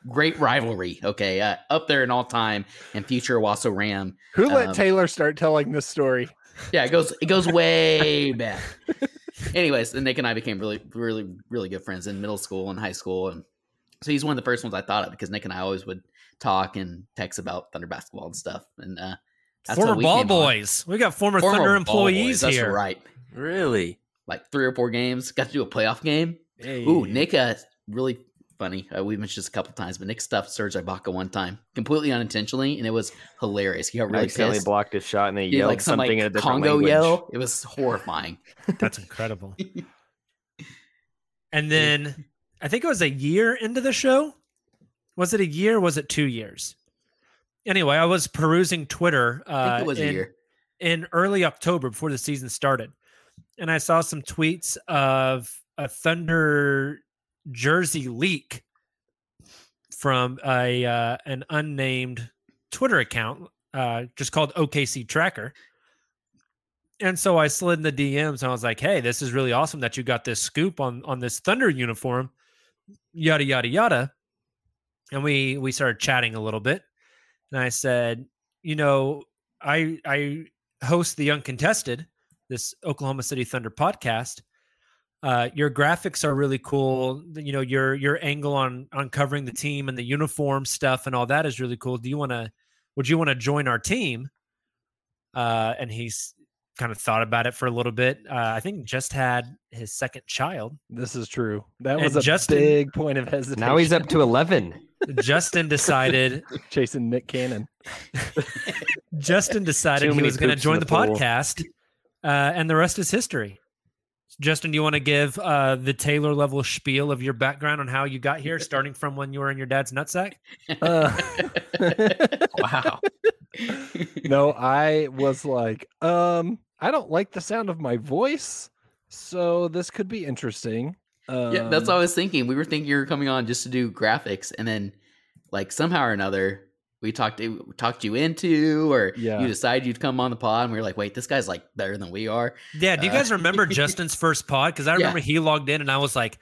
Great rivalry. Okay, uh, up there in all time and future Wasso Ram. Who let Um, Taylor start telling this story? Yeah, it goes it goes way back. Anyways, then Nick and I became really, really, really good friends in middle school and high school, and so he's one of the first ones I thought of because Nick and I always would talk and text about Thunder basketball and stuff. And uh, that's how former we ball came on. boys. We got former, Former Thunder employees boys, that's here. right. Really? Like three or four games. Got to do a playoff game. Ooh, Nick, uh, really funny. Uh, we mentioned this a couple times, but Nick stuffed Serge Ibaka one time, completely unintentionally, and it was hilarious. He got really accidentally pissed. blocked his shot and they He yelled like some something like in a different Congo language. yell. It was horrifying. That's incredible. and then I think it was a year into the show. Was it a year? Was it two years? Anyway, I was perusing Twitter. Uh, I think it was a year. in early October before the season started, and I saw some tweets of a Thunder jersey leak from a uh, an unnamed Twitter account, uh, just called OKC Tracker. And so I slid in the DMs and I was like, "Hey, this is really awesome that you got this scoop on on this Thunder uniform." Yada yada yada. And we we started chatting a little bit. And I said, "You know, I I host the Uncontested, this Oklahoma City Thunder podcast. Uh, your graphics are really cool. You know, your your angle on on covering the team and the uniform stuff and all that is really cool. Do you want to? Would you want to join our team?" Uh, and he's kind of thought about it for a little bit. Uh, I think just had his second child. This is true. That And was a Justin- big point of hesitation. Now he's up to 11. Justin decided. chasing Nick Cannon. Justin decided he was going to join the the, podcast, uh, and the rest is history. Justin, do you want to give uh, the Taylor level spiel of your background on how you got here, starting from when you were in your dad's nutsack? Uh, Wow. no, I was like, um, I don't like the sound of my voice, so this could be interesting. Um, yeah, that's what I was thinking. We were thinking you were coming on just to do graphics, and then like somehow or another we talked we talked you into, or Yeah. you decided you'd come on the pod, and we were like, wait, this guy's like better than we are. Yeah. Do you Uh, guys remember Justin's first pod? Because I Yeah. remember he logged in and I was like,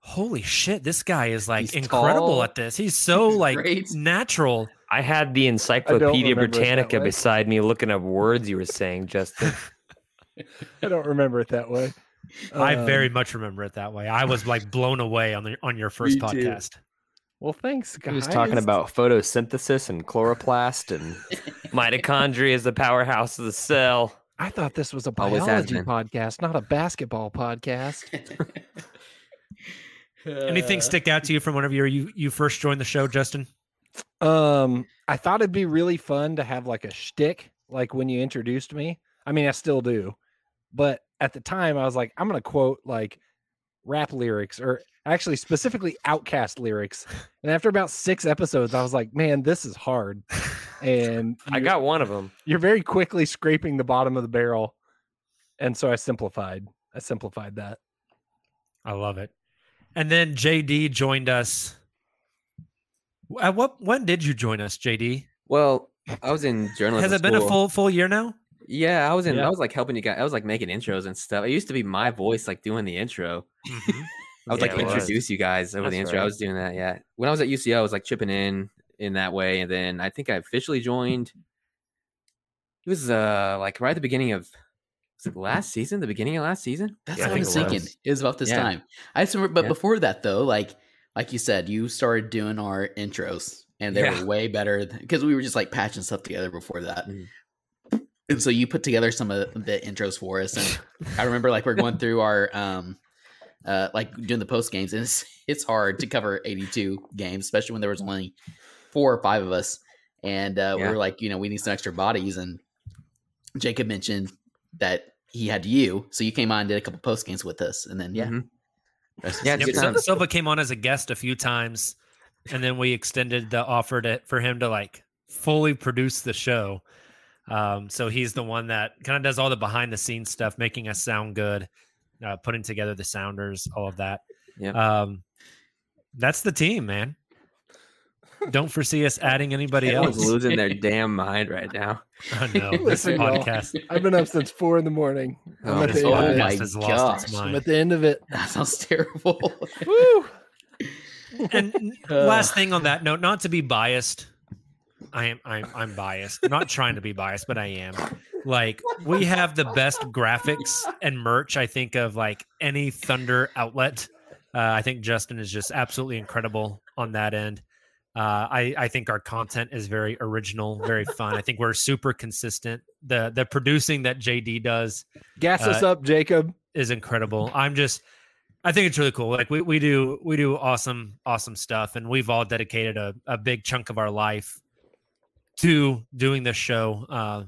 holy shit, this guy is like He's incredible tall. at this. He's so like Great. natural. I had the Encyclopedia remember it that Britannica beside me looking up words you were saying, Justin. I don't remember it that way. I Um, very much remember it that way. I was like blown away on the on your first podcast. too. Podcast. well. Thanks, guys. He was talking about photosynthesis and chloroplast and Mitochondria is the powerhouse of the cell. I thought this was a biology podcast, not a basketball podcast. Anything stick out to you from whenever you you first joined the show, Justin? Um, I thought it'd be really fun to have like a shtick, like when you introduced me. I mean, I still do, but at the time, I was like, I'm gonna quote like rap lyrics, or actually specifically OutKast lyrics. And after about six episodes, I was like, man, this is hard. And I got one of them. you're very quickly scraping the bottom of the barrel, and so I simplified. I simplified that. I love it. And then JD joined us. At what when did you join us, JD? Well, I was in journalism. Has it been a full full year now? Yeah, I was in. Yeah. I was like helping you guys. I was like making intros and stuff. It used to be my voice like doing the intro. I would Yeah, like it was. introduce you guys over the That's intro. I was doing that. Yeah, when I was at UCL, I was like chipping in in that way, and then I think I officially joined. It was uh like right at the beginning of was it last season? The beginning of last season? That's Yeah, what I think was it thinking. was. It was about this Yeah. time. I just remember, but Yeah. before that though, like like you said, you started doing our intros, and they Yeah. were way better because we were just like patching stuff together before that. Mhm. And so you put together some of the intros for us, and I remember like we're going through our um uh like doing the post games, and it's it's hard to cover eighty two games, especially when there was only four or five of us, and uh, we Yeah. were like, you know, we need some extra bodies, and Jacob mentioned that he had you, so you came on and did a couple post games with us, and then yeah, Mhm. rest is Yeah, Yep, good Sil- times. Silva came on as a guest a few times, and then we extended the offer to for him to like fully produce the show. Um, so he's the one that kind of does all the behind the scenes stuff, making us sound good, uh, putting together the sounders, all of that. Yep. Um, that's the team, man. Don't foresee us adding anybody Everyone's else. losing their damn mind right now. I know this Listen, y'all, podcast. I've been up since four in the morning. I'm Oh, at the oh end of my it. lost gosh. I'm at the end of it. that sounds terrible. Woo! and Uh. last thing on that note, not to be biased, I am I'm I'm biased. I'm not trying to be biased, but I am. Like we have the best graphics and merch, I think, of like any Thunder outlet. Uh, I think Justin is just absolutely incredible on that end. Uh, I I think our content is very original, very fun. I think we're super consistent. The the producing that JD does Gas us Uh, up, Jacob. is incredible. I'm just I think it's really cool. Like we, we do we do awesome, awesome stuff. And we've all dedicated a, a big chunk of our life to doing this show. Uh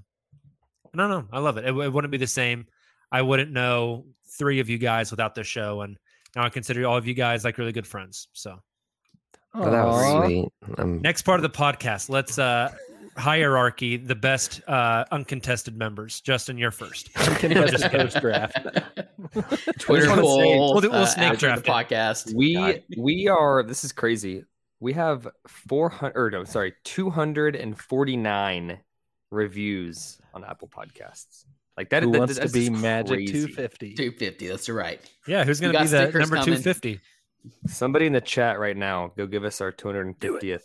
and I don't know. I love it. it. It wouldn't be the same. I wouldn't know three of you guys without this show. And now I consider all of you guys like really good friends. So Oh, that was Aw. sweet. Um, next part of the podcast, let's uh hierarchy the best uh uncontested members. Justin, you're first. Contested Just post draft. Twitter wanna say- poll. We'll do- we'll uh, snake after draft the podcast. we God. we are this is crazy. We have 400 or no, sorry, 249 reviews on Apple Podcasts. Like that. Who that- wants to that's be just Magic crazy. 250? 250. That's right. Yeah, who's going to be the number coming. 250? Somebody in the chat right now, go give us our 250th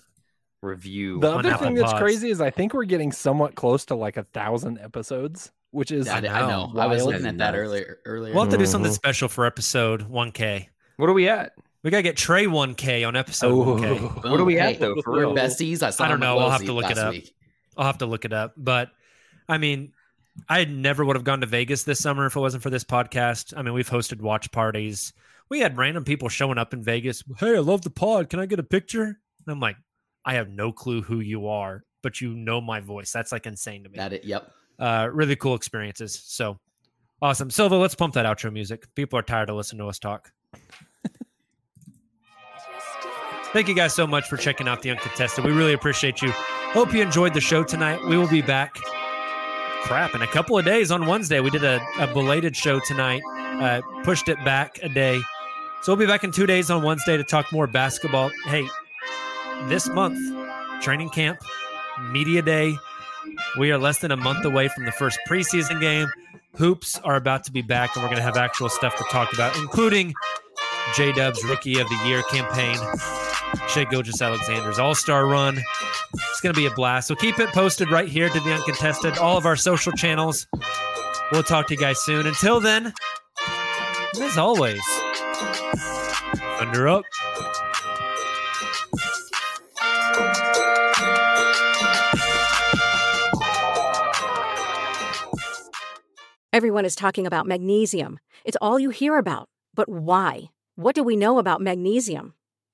review. The on other Apple thing that's Pods. crazy is I think we're getting somewhat close to like a thousand episodes, which is I, I know. know. I was looking at that earlier. Earlier. We'll have to do something Mhm. special for episode 1K. What are we at? We got to get Trey 1K on episode Oh. 1K. What are we at, though, for real? besties. I saw I don't know. I'll have to look it up. week. I'll have to look it up. But I mean, I never would have gone to Vegas this summer if it wasn't for this podcast. I mean, we've hosted watch parties. We had random people showing up in Vegas. Hey, I love the pod. Can I get a picture? And I'm like, I have no clue who you are, but you know my voice. That's like insane to me. That it. Yep. Uh, really cool experiences. So awesome. Silva, let's pump that outro music. People are tired of listening to us talk. Thank you guys so much for checking out the uncontested. We really appreciate you. Hope you enjoyed the show tonight. We will be back. Crap, in a couple of days on Wednesday. We did a, a belated show tonight, uh, pushed it back a day. So we'll be back in two days on Wednesday to talk more basketball. Hey, this month, training camp, media day. We are less than a month away from the first preseason game. Hoops are about to be back, and we're going to have actual stuff to talk about, including J Dub's Rookie of the Year campaign, Shai Gilgeous Alexander's All Star run. It's going to be a blast. So keep it posted right here to the Uncontested, all of our social channels. We'll talk to you guys soon. Until then, as always, Thunder up. Everyone is talking about magnesium. It's all you hear about. But why? What do we know about magnesium?